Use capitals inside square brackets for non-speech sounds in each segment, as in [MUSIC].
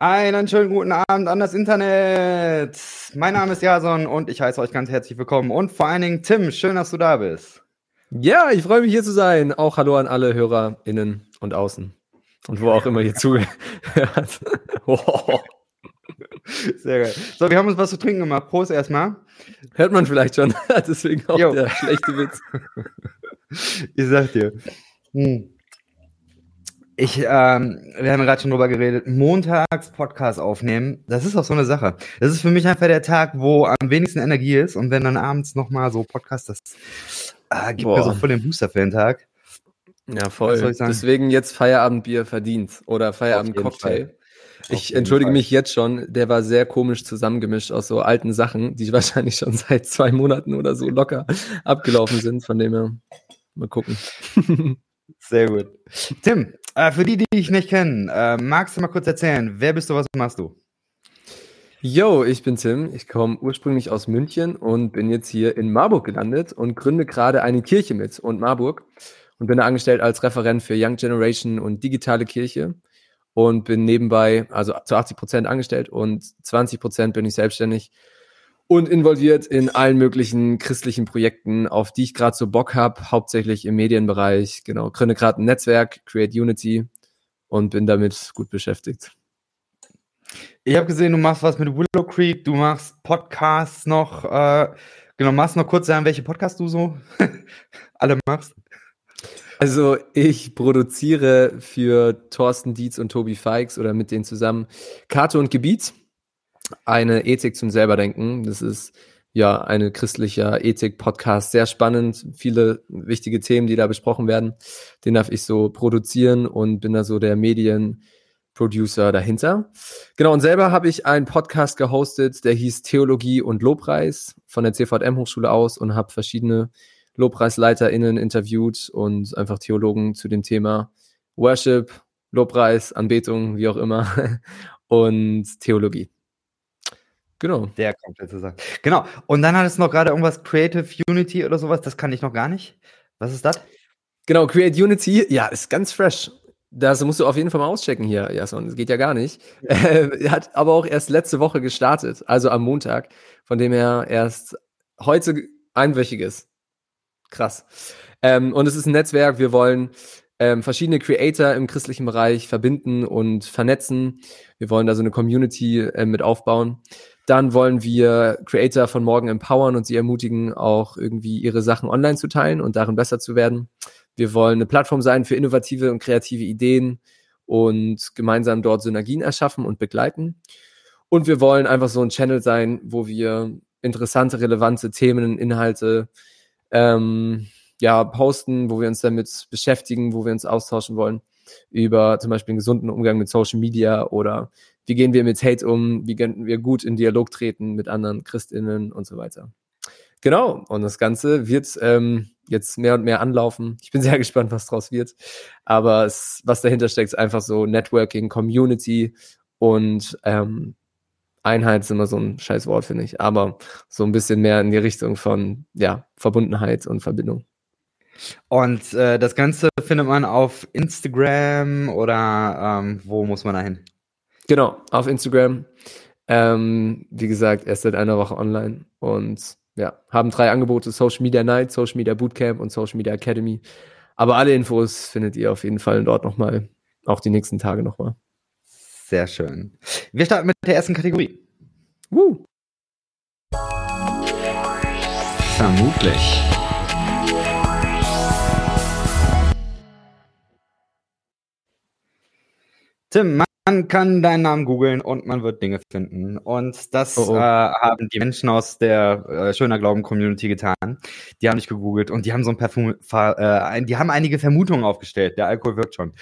Einen schönen guten Abend an das Internet. Mein Name ist Jason und ich heiße euch ganz herzlich willkommen. Und vor allen Dingen Tim, schön, dass du da bist. Ja, ich freue mich hier zu sein. Auch hallo an alle Hörer innen und außen. Und wo auch immer ihr zugehört. oh. [LAUGHS] Sehr geil. So, wir haben uns was zu trinken gemacht. Prost erstmal. Hört man vielleicht schon. [LAUGHS] Deswegen auch jo. der schlechte Witz. [LAUGHS] ich sag dir. Hm. Ich, ähm, wir haben gerade schon drüber geredet, montags Podcast aufnehmen, das ist auch so eine Sache. Das ist für mich einfach der Tag, wo am wenigsten Energie ist und wenn dann abends nochmal so Podcast, das äh, gibt Boah. mir so voll den Booster für den Tag. Ja, voll. Deswegen jetzt Feierabendbier verdient oder Feierabendcocktail. Ich entschuldige Fall. mich jetzt schon, der war sehr komisch zusammengemischt aus so alten Sachen, die [LAUGHS] wahrscheinlich schon seit zwei Monaten oder so locker abgelaufen sind, von dem her mal gucken. [LAUGHS] Sehr gut. Tim, äh, für die, die dich nicht kennen, äh, magst du mal kurz erzählen, wer bist du, was machst du? Yo, ich bin Tim. Ich komme ursprünglich aus München und bin jetzt hier in Marburg gelandet und gründe gerade eine Kirche mit und Marburg und bin da angestellt als Referent für Young Generation und digitale Kirche und bin nebenbei, also zu 80 Prozent angestellt und 20 Prozent bin ich selbstständig und involviert in allen möglichen christlichen Projekten, auf die ich gerade so Bock habe, hauptsächlich im Medienbereich. Genau, gründe gerade ein Netzwerk, Create Unity und bin damit gut beschäftigt. Ich habe gesehen, du machst was mit Willow Creek, du machst Podcasts noch. Äh, genau, machst noch kurz sagen, welche Podcasts du so [LAUGHS] alle machst. Also ich produziere für Thorsten Dietz und Tobi Feix oder mit denen zusammen Karte und Gebiet eine Ethik zum Selberdenken. Das ist ja eine christlicher Ethik-Podcast, sehr spannend, viele wichtige Themen, die da besprochen werden. Den darf ich so produzieren und bin da so der Medienproducer dahinter. Genau, und selber habe ich einen Podcast gehostet, der hieß Theologie und Lobpreis von der CVM-Hochschule aus und habe verschiedene LobpreisleiterInnen interviewt und einfach Theologen zu dem Thema Worship, Lobpreis, Anbetung, wie auch immer [LAUGHS] und Theologie. Genau. Der komplette Sache. Genau. Und dann hat es noch gerade irgendwas Creative Unity oder sowas. Das kann ich noch gar nicht. Was ist das? Genau, Create Unity, ja, ist ganz fresh. Das musst du auf jeden Fall mal auschecken hier, Jason. Das geht ja gar nicht. Äh, [LAUGHS] hat aber auch erst letzte Woche gestartet, also am Montag. Von dem her erst heute einwöchiges. Krass. Ähm, und es ist ein Netzwerk. Wir wollen ähm, verschiedene Creator im christlichen Bereich verbinden und vernetzen. Wir wollen da so eine Community äh, mit aufbauen. Dann wollen wir Creator von morgen empowern und sie ermutigen, auch irgendwie ihre Sachen online zu teilen und darin besser zu werden. Wir wollen eine Plattform sein für innovative und kreative Ideen und gemeinsam dort Synergien erschaffen und begleiten. Und wir wollen einfach so ein Channel sein, wo wir interessante, relevante Themen, Inhalte ähm, ja, posten, wo wir uns damit beschäftigen, wo wir uns austauschen wollen über zum Beispiel einen gesunden Umgang mit Social Media oder wie gehen wir mit Hate um, wie können wir gut in Dialog treten mit anderen Christinnen und so weiter. Genau, und das Ganze wird ähm, jetzt mehr und mehr anlaufen. Ich bin [LAUGHS] sehr gespannt, was draus wird. Aber es, was dahinter steckt, ist einfach so Networking, Community und ähm, Einheit ist immer so ein scheiß Wort, finde ich. Aber so ein bisschen mehr in die Richtung von ja, Verbundenheit und Verbindung. Und äh, das Ganze findet man auf Instagram oder ähm, wo muss man da hin? Genau, auf Instagram. Ähm, wie gesagt, erst seit einer Woche online und ja, haben drei Angebote: Social Media Night, Social Media Bootcamp und Social Media Academy. Aber alle Infos findet ihr auf jeden Fall dort nochmal, auch die nächsten Tage nochmal. Sehr schön. Wir starten mit der ersten Kategorie. Woo. Vermutlich. Tim, man kann deinen Namen googeln und man wird Dinge finden. Und das oh, oh. Äh, haben die Menschen aus der äh, Schöner Glauben Community getan. Die haben nicht gegoogelt und die haben so ein Parfum, äh, die haben einige Vermutungen aufgestellt. Der Alkohol wirkt schon.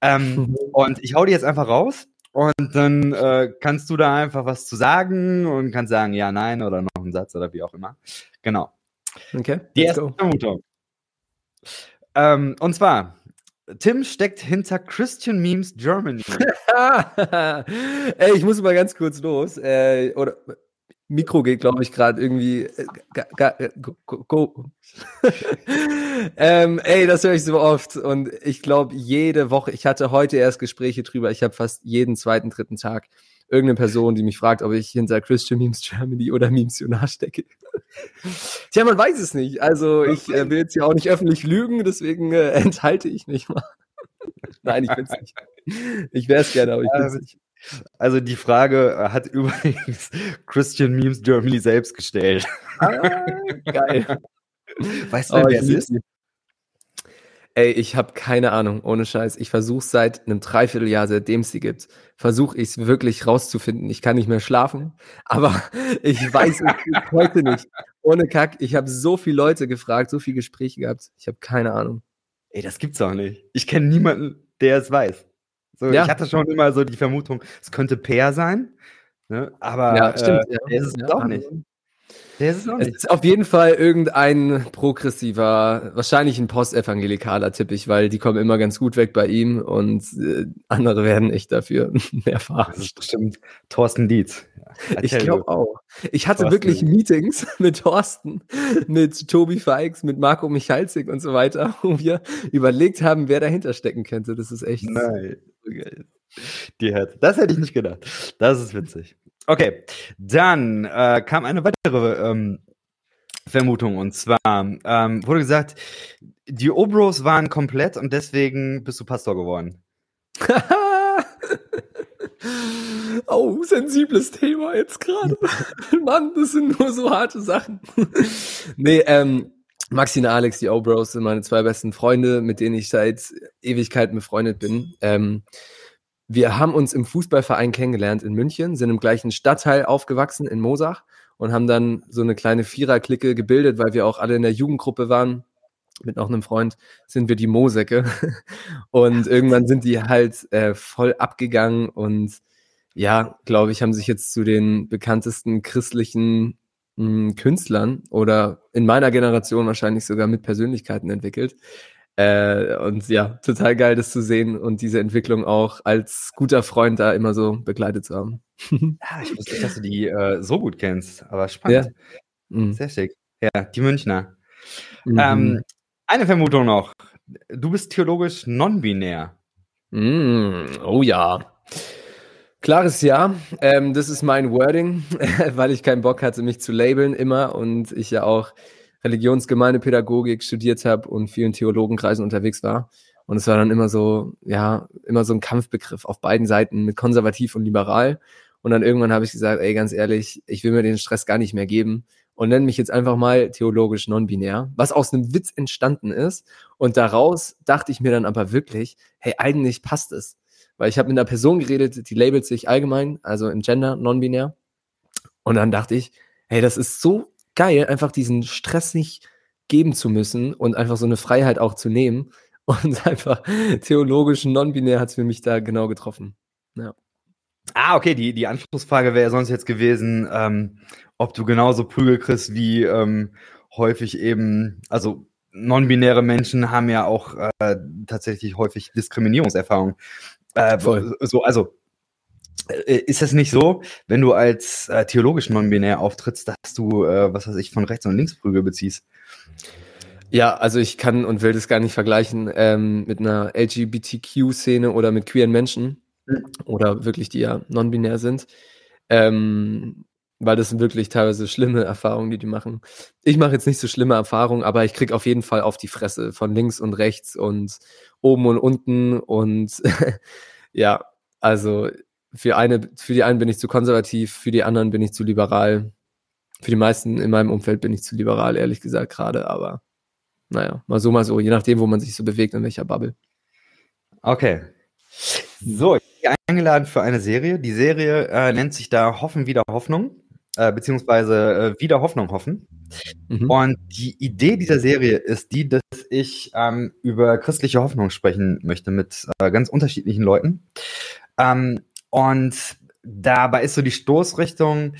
Ähm, [LAUGHS] und ich hau die jetzt einfach raus und dann äh, kannst du da einfach was zu sagen und kannst sagen ja, nein oder noch einen Satz oder wie auch immer. Genau. Okay. Die erste go. Vermutung. Ähm, und zwar, Tim steckt hinter Christian Memes Germany. [LAUGHS] Ey, ich muss mal ganz kurz los. Äh, oder Mikro geht, glaube ich, gerade irgendwie. Äh, äh, go, go, go. [LAUGHS] ähm, ey, das höre ich so oft. Und ich glaube, jede Woche, ich hatte heute erst Gespräche drüber, ich habe fast jeden zweiten, dritten Tag irgendeine Person, die mich fragt, ob ich hinter Christian Memes Germany oder Memes Jonar stecke. Tja, man weiß es nicht. Also ich äh, will jetzt hier auch nicht öffentlich lügen, deswegen äh, [LAUGHS] enthalte ich mich mal. [LAUGHS] Nein, ich bin's nicht. Ich wäre es gerne, aber ich bin's nicht. Also die Frage äh, hat übrigens Christian Memes Germany selbst gestellt. Ah, geil. Weißt du, wer es ist? Ey, ich habe keine Ahnung, ohne Scheiß. Ich versuche seit einem Dreivierteljahr, seitdem es sie gibt, versuche ich es wirklich rauszufinden. Ich kann nicht mehr schlafen, [LAUGHS] aber ich weiß es heute nicht. Ohne Kack, ich habe so viele Leute gefragt, so viele Gespräche gehabt. Ich habe keine Ahnung. Ey, das gibt's auch nicht. Ich kenne niemanden, der es weiß. So, ja. Ich hatte schon immer so die Vermutung, es könnte Peer sein, ne? aber ja, stimmt, äh, ja. ist es ja. doch nicht. Der ist es, es ist auf jeden Fall irgendein progressiver, wahrscheinlich ein postevangelikaler tippe ich, weil die kommen immer ganz gut weg bei ihm und äh, andere werden echt dafür [LAUGHS] mehr fahren. Das ist bestimmt Thorsten Dietz. Ja, ich glaube auch. Ich hatte Thorsten. wirklich Meetings [LAUGHS] mit Thorsten, mit Tobi Feix, mit Marco Michalzig und so weiter, [LAUGHS] wo wir überlegt haben, wer dahinter stecken könnte. Das ist echt. Nein. Die hat, das hätte ich nicht gedacht. Das ist witzig. Okay, dann äh, kam eine weitere ähm, Vermutung und zwar ähm, wurde gesagt, die Obros waren komplett und deswegen bist du Pastor geworden. [LAUGHS] oh, sensibles Thema jetzt gerade. [LAUGHS] Mann, das sind nur so harte Sachen. [LAUGHS] nee, ähm, Maxi und Alex, die O-Bros, sind meine zwei besten Freunde, mit denen ich seit Ewigkeiten befreundet bin. Ähm, wir haben uns im Fußballverein kennengelernt in München, sind im gleichen Stadtteil aufgewachsen in Mosach und haben dann so eine kleine Viererklicke gebildet, weil wir auch alle in der Jugendgruppe waren. Mit noch einem Freund sind wir die Mosäcke. [LAUGHS] Und irgendwann sind die halt äh, voll abgegangen und ja, glaube ich, haben sich jetzt zu den bekanntesten christlichen mh, hm, Künstlern oder in meiner Generation wahrscheinlich sogar mit Persönlichkeiten entwickelt. Äh, und ja, total geil, das zu sehen und diese Entwicklung auch als guter Freund da immer so begleitet zu haben. ja, [LAUGHS] ich wusste nicht, dass du die äh, so gut kennst, aber spannend. Ja. Mhm. Sehr schick. Ja, die Münchner. Mhm. Ähm, eine Vermutung noch. Du bist theologisch non-binär. Mhm. Oh ja. Klares Ja. Ähm, das ist mein Wording, [LAUGHS] weil ich keinen Bock hatte, mich zu labeln immer und ich ja auch Religionsgemeindepädagogik studiert habe und vielen Theologenkreisen unterwegs war. Und es war dann immer so, ja, immer so ein Kampfbegriff auf beiden Seiten mit konservativ und liberal. Und dann irgendwann habe ich gesagt, ey, ganz ehrlich, ich will mir den Stress gar nicht mehr geben und nenne mich jetzt einfach mal theologisch non-binär, was aus einem Witz entstanden ist. Und daraus dachte ich mir dann aber wirklich, hey, eigentlich passt es. Weil ich habe mit einer Person geredet, die labelt sich allgemein, also im Gender non-binär. Und dann dachte ich, hey, das ist so geil, einfach diesen Stress nicht geben zu müssen und einfach so eine Freiheit auch zu nehmen. [LAUGHS] Und einfach theologisch non-binär hat es für mich da genau getroffen. Ja. Ah, okay, die, die Anschlussfrage wäre sonst jetzt gewesen, ähm, ob du genauso Prügel kriegst wie ähm, häufig eben, also non-binäre Menschen haben ja auch äh, tatsächlich häufig Diskriminierungserfahrungen. Äh, so, also ist es nicht so, wenn du als äh, theologisch non-binär auftrittst, dass du, äh, was weiß ich, von rechts und links Prügel beziehst? Ja, also ich kann und will das gar nicht vergleichen ähm, mit einer LGBTQ-Szene oder mit queeren Menschen mhm. oder wirklich die ja non-binär sind, ähm, weil das sind wirklich teilweise schlimme Erfahrungen, die die machen. Ich mache jetzt nicht so schlimme Erfahrungen, aber ich krieg auf jeden Fall auf die Fresse von links und rechts und oben und unten und [LAUGHS] ja, also für eine, für die einen bin ich zu konservativ, für die anderen bin ich zu liberal. Für die meisten in meinem Umfeld bin ich zu liberal, ehrlich gesagt, gerade, aber naja, mal so, mal so, je nachdem, wo man sich so bewegt, in welcher Bubble. Okay. So, ich bin eingeladen für eine Serie. Die Serie äh, nennt sich da Hoffen wieder Hoffnung, äh, beziehungsweise äh, wieder Hoffnung hoffen. Mhm. Und die Idee dieser Serie ist die, dass ich ähm, über christliche Hoffnung sprechen möchte mit äh, ganz unterschiedlichen Leuten. Ähm, und dabei ist so die Stoßrichtung,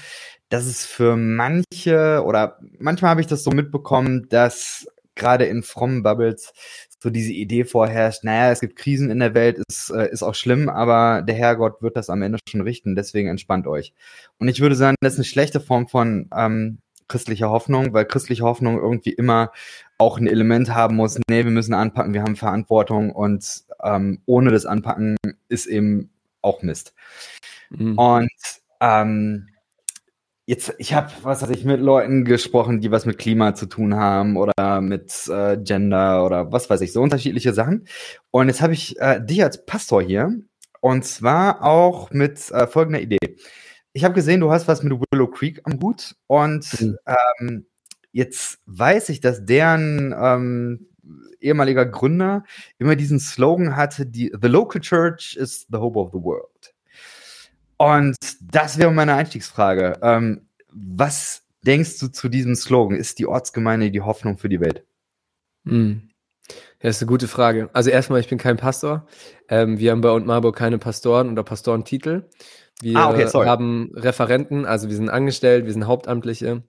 dass es für manche oder manchmal habe ich das so mitbekommen, dass gerade in frommen Bubbles so diese Idee vorherrscht, naja, es gibt Krisen in der Welt, ist, äh, ist auch schlimm, aber der Herrgott wird das am Ende schon richten, deswegen entspannt euch. Und ich würde sagen, das ist eine schlechte Form von ähm, christlicher Hoffnung, weil christliche Hoffnung irgendwie immer auch ein Element haben muss, nee, wir müssen anpacken, wir haben Verantwortung und ähm, ohne das Anpacken ist eben auch Mist. Mhm. Und ähm, jetzt, ich habe, was weiß ich, mit Leuten gesprochen, die was mit Klima zu tun haben oder mit äh, Gender oder was weiß ich, so unterschiedliche Sachen. Und jetzt habe ich äh, dich als Pastor hier und zwar auch mit äh, folgender Idee. Ich habe gesehen, du hast was mit Willow Creek am Hut und mhm. ähm, jetzt weiß ich, dass deren ähm, ehemaliger Gründer immer diesen Slogan hatte, die The Local Church is the Hope of the World. Und das wäre meine Einstiegsfrage. Ähm, was denkst du zu diesem Slogan? Ist die Ortsgemeinde die Hoffnung für die Welt? Hm. Ja, ist eine gute Frage. Also erstmal, ich bin kein Pastor. Ähm, wir haben bei und Marburg keine Pastoren oder Pastorentitel. Wir ah, okay, haben Referenten, also wir sind angestellt, wir sind Hauptamtliche.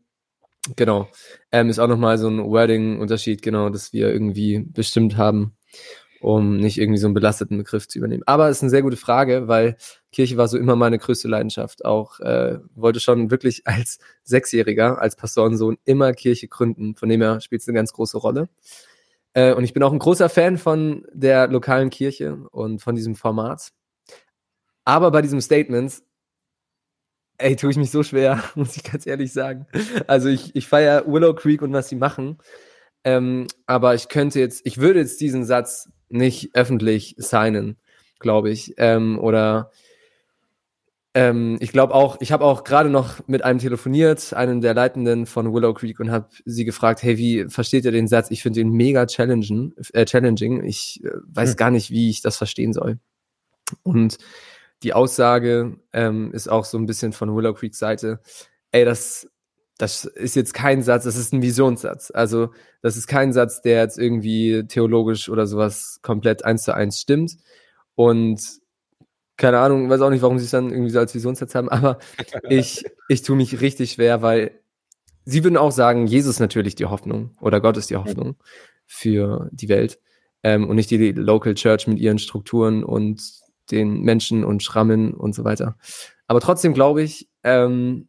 Genau. Ähm, ist auch nochmal so ein Wording-Unterschied, genau, dass wir irgendwie bestimmt haben, um nicht irgendwie so einen belasteten Begriff zu übernehmen. Aber es ist eine sehr gute Frage, weil Kirche war so immer meine größte Leidenschaft. Auch äh, wollte schon wirklich als Sechsjähriger, als Pastorensohn immer Kirche gründen. Von dem her spielt es eine ganz große Rolle. Äh, und ich bin auch ein großer Fan von der lokalen Kirche und von diesem Format. Aber bei diesem Statement, ey, tue ich mich so schwer, [LAUGHS] muss ich ganz ehrlich sagen. Also ich, ich feiere Willow Creek und was sie machen. Ähm, aber ich könnte jetzt, ich würde jetzt diesen Satz nicht öffentlich signen, glaube ich. Ähm, oder ähm, ich glaube auch, ich habe auch gerade noch mit einem telefoniert, einem der Leitenden von Willow Creek und habe sie gefragt, hey, wie versteht ihr den Satz? Ich finde den mega challenging. Äh, challenging. Ich äh, weiß hm. gar nicht, wie ich das verstehen soll. Und die Aussage ähm, ist auch so ein bisschen von Willow Creek Seite, ey, das das ist jetzt kein Satz, das ist ein Visionssatz. Also das ist kein Satz, der jetzt irgendwie theologisch oder sowas komplett eins zu eins stimmt. Und keine Ahnung, weiß auch nicht, warum sie es dann irgendwie so als Visionssatz haben, aber [LAUGHS] ich, ich tue mich richtig schwer, weil sie würden auch sagen, Jesus natürlich die Hoffnung oder Gott ist die Hoffnung für die Welt ähm, und nicht die Local Church mit ihren Strukturen und den Menschen und Schrammen und so weiter. Aber trotzdem glaube ich, ähm,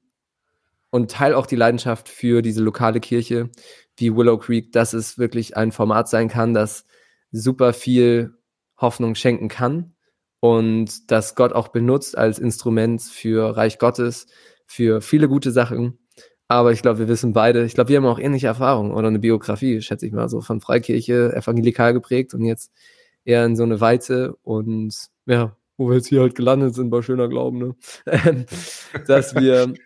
und teile auch die Leidenschaft für diese lokale Kirche wie Willow Creek, dass es wirklich ein Format sein kann, das super viel Hoffnung schenken kann und dass Gott auch benutzt als Instrument für Reich Gottes, für viele gute Sachen. Aber ich glaube, wir wissen beide, ich glaube, wir haben auch ähnliche Erfahrungen oder eine Biografie, schätze ich mal, so von Freikirche, evangelikal geprägt und jetzt eher in so eine Weite und ja, wo wir jetzt hier halt gelandet sind bei schöner Glauben, ne? dass wir [LAUGHS]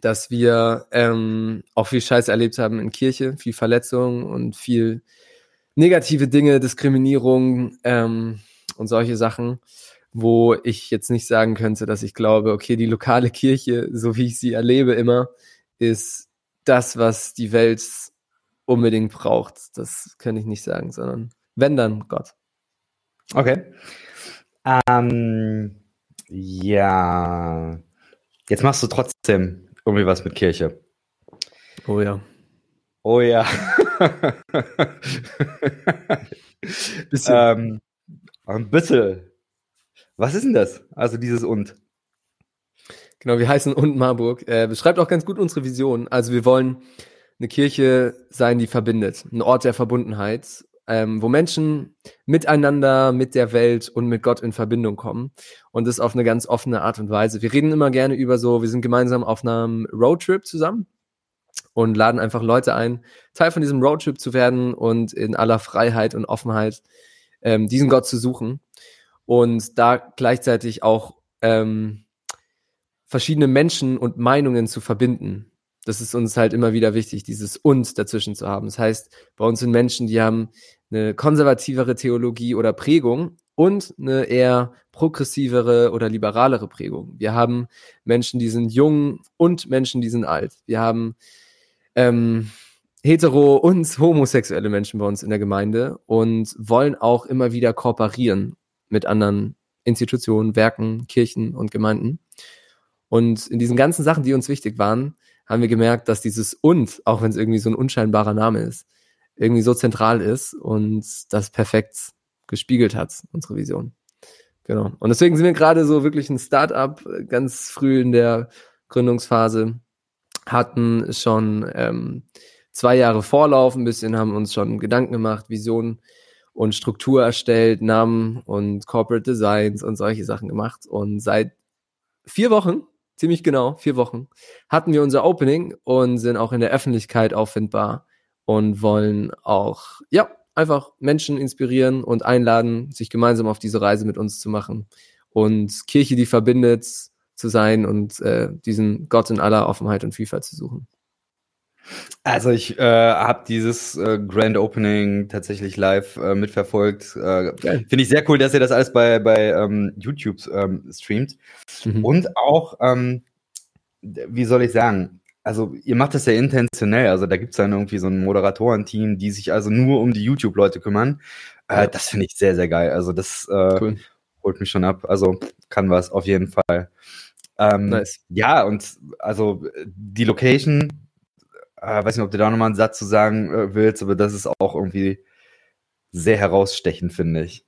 dass wir ähm, auch viel Scheiß erlebt haben in Kirche, viel Verletzung und viel negative Dinge, Diskriminierung ähm, und solche Sachen, wo ich jetzt nicht sagen könnte, dass ich glaube, okay, die lokale Kirche, so wie ich sie erlebe immer, ist das, was die Welt unbedingt braucht. Das kann ich nicht sagen, sondern wenn dann Gott. Okay. Ähm, ja. Jetzt machst du trotzdem irgendwie was mit Kirche. Oh ja. Oh ja. [LAUGHS] bisschen. Ähm, ein bisschen. Was ist denn das? Also dieses und. Genau, wir heißen und Marburg. Äh, beschreibt auch ganz gut unsere Vision. Also wir wollen eine Kirche sein, die verbindet. Ein Ort der Verbundenheit ähm, wo Menschen miteinander, mit der Welt und mit Gott in Verbindung kommen. Und das auf eine ganz offene Art und Weise. Wir reden immer gerne über so, wir sind gemeinsam auf einem Roadtrip zusammen und laden einfach Leute ein, Teil von diesem Roadtrip zu werden und in aller Freiheit und Offenheit ähm, diesen Gott zu suchen. Und da gleichzeitig auch ähm, verschiedene Menschen und Meinungen zu verbinden das ist uns halt immer wieder wichtig, dieses und dazwischen zu haben. Das heißt, bei uns sind Menschen, die haben eine konservativere Theologie oder Prägung und eine eher progressivere oder liberalere Prägung. Wir haben Menschen, die sind jung und Menschen, die sind alt. Wir haben ähm, hetero und [LAUGHS] homosexuelle Menschen bei uns in der Gemeinde und wollen auch immer wieder kooperieren mit anderen Institutionen, Werken, Kirchen und Gemeinden. Und in diesen ganzen Sachen, die uns wichtig waren, haben wir gemerkt, dass dieses und, auch wenn es irgendwie so ein unscheinbarer Name ist, irgendwie so zentral ist und das perfekt gespiegelt hat, unsere Vision. Genau. Und deswegen sind wir gerade so wirklich ein Startup, ganz früh in der Gründungsphase, hatten schon ähm, zwei Jahre Vorlauf ein bisschen, haben uns schon Gedanken gemacht, Visionen und Struktur erstellt, Namen und Corporate Designs und solche Sachen gemacht. Und seit vier Wochen, ziemlich genau, vier Wochen, hatten wir unser Opening und sind auch in der Öffentlichkeit auffindbar und wollen auch, ja, einfach Menschen inspirieren und einladen, sich gemeinsam auf diese Reise mit uns zu machen und Kirche, die verbindet, zu sein und äh, diesen Gott in aller Offenheit und Vielfalt zu suchen. Also ich äh, habe dieses äh, Grand Opening tatsächlich live äh, mitverfolgt. Äh, Finde ich sehr cool, dass ihr das alles bei, bei ähm, YouTube ähm, streamt. Mhm. Und auch, ähm, wie soll ich sagen, also ihr macht das ja intentionell. Also da gibt es dann irgendwie so ein Moderatorenteam, die sich also nur um die YouTube-Leute kümmern. Äh, ja. Das finde ich sehr, sehr geil. Also das äh, cool. holt mich schon ab. Also kann was auf jeden Fall. Ähm, nice. Ja, und also die Location äh, weiß nicht, ob du da nochmal einen Satz zu sagen äh, willst, aber das ist auch irgendwie sehr herausstechend, finde ich.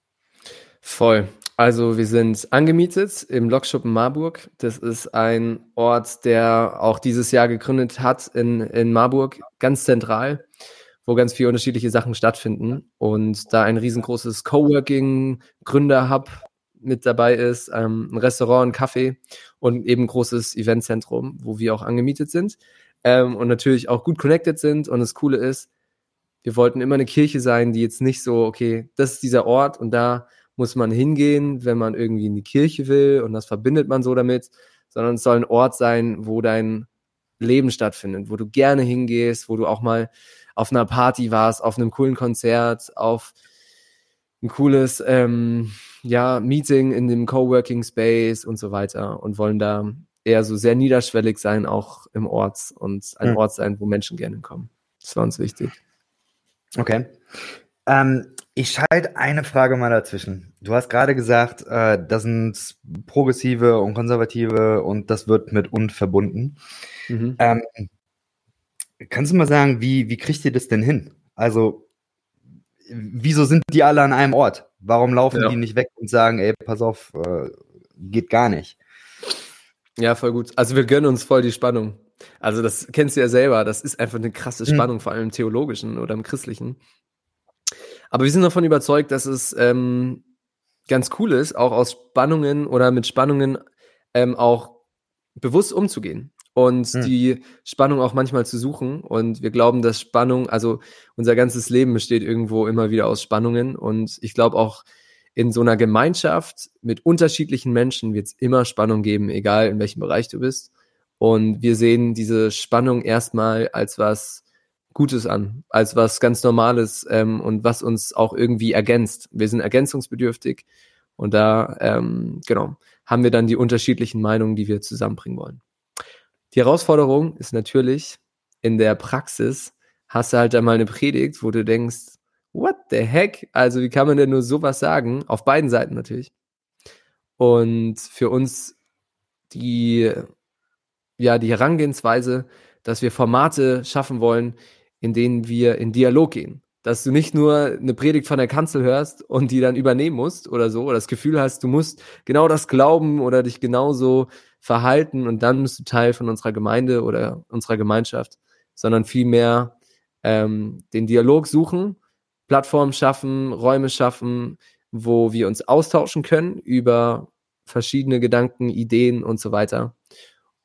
Voll. Also wir sind angemietet im Lokschuppen Marburg. Das ist ein Ort, der auch dieses Jahr gegründet hat in, in Marburg, ganz zentral, wo ganz viele unterschiedliche Sachen stattfinden und da ein riesengroßes Coworking, Gründer-Hub mit dabei ist, ähm, ein Restaurant, ein Café und eben ein großes Eventzentrum, wo wir auch angemietet sind ähm, und natürlich auch gut connected sind. Und das Coole ist, wir wollten immer eine Kirche sein, die jetzt nicht so, okay, das ist dieser Ort und da muss man hingehen, wenn man irgendwie in die Kirche will und das verbindet man so damit, sondern es soll ein Ort sein, wo dein Leben stattfindet, wo du gerne hingehst, wo du auch mal auf einer Party warst, auf einem coolen Konzert, auf ein cooles ähm, ja, Meeting in dem Coworking Space und so weiter und wollen da eher so sehr niederschwellig sein, auch im Ort und ein mhm. Ort sein, wo Menschen gerne kommen. Das war uns wichtig. Okay. Ähm, ich schalte eine Frage mal dazwischen. Du hast gerade gesagt, äh, das sind progressive und konservative und das wird mit und verbunden. Mhm. Ähm, kannst du mal sagen, wie, wie kriegt ihr das denn hin? Also, wieso sind die alle an einem Ort? Warum laufen ja. die nicht weg und sagen, ey, pass auf, äh, geht gar nicht? Ja, voll gut. Also wir gönnen uns voll die Spannung. Also das kennst du ja selber. Das ist einfach eine krasse hm. Spannung, mhm. vor allem im theologischen oder im christlichen. Aber wir sind davon überzeugt, dass es ähm, ganz cool ist, auch aus Spannungen oder mit Spannungen ähm, auch bewusst umzugehen und mhm. die Spannung auch manchmal zu suchen. Und wir glauben, dass Spannung, also unser ganzes Leben besteht irgendwo immer wieder aus Spannungen. Und ich glaube auch, in so einer Gemeinschaft mit unterschiedlichen Menschen wird es immer Spannung geben, egal in welchem Bereich du bist. Und wir sehen diese Spannung erstmal als was Gutes an, als was ganz Normales ähm, und was uns auch irgendwie ergänzt. Wir sind ergänzungsbedürftig und da, ähm, genau, haben wir dann die unterschiedlichen Meinungen, die wir zusammenbringen wollen. Die Herausforderung ist natürlich, in der Praxis hast du halt einmal eine Predigt, wo du denkst, what the heck? Also, wie kann man denn nur sowas sagen? Auf beiden Seiten natürlich. Und für uns die, ja, die Herangehensweise, dass wir Formate schaffen wollen, in denen wir in Dialog gehen. Dass du nicht nur eine Predigt von der Kanzel hörst und die dann übernehmen musst oder so, oder das Gefühl hast, du musst genau das glauben oder dich genauso verhalten und dann bist du Teil von unserer Gemeinde oder unserer Gemeinschaft, sondern vielmehr ähm, den Dialog suchen Plattformen schaffen, Räume schaffen, wo wir uns austauschen können über verschiedene Gedanken, Ideen und so weiter.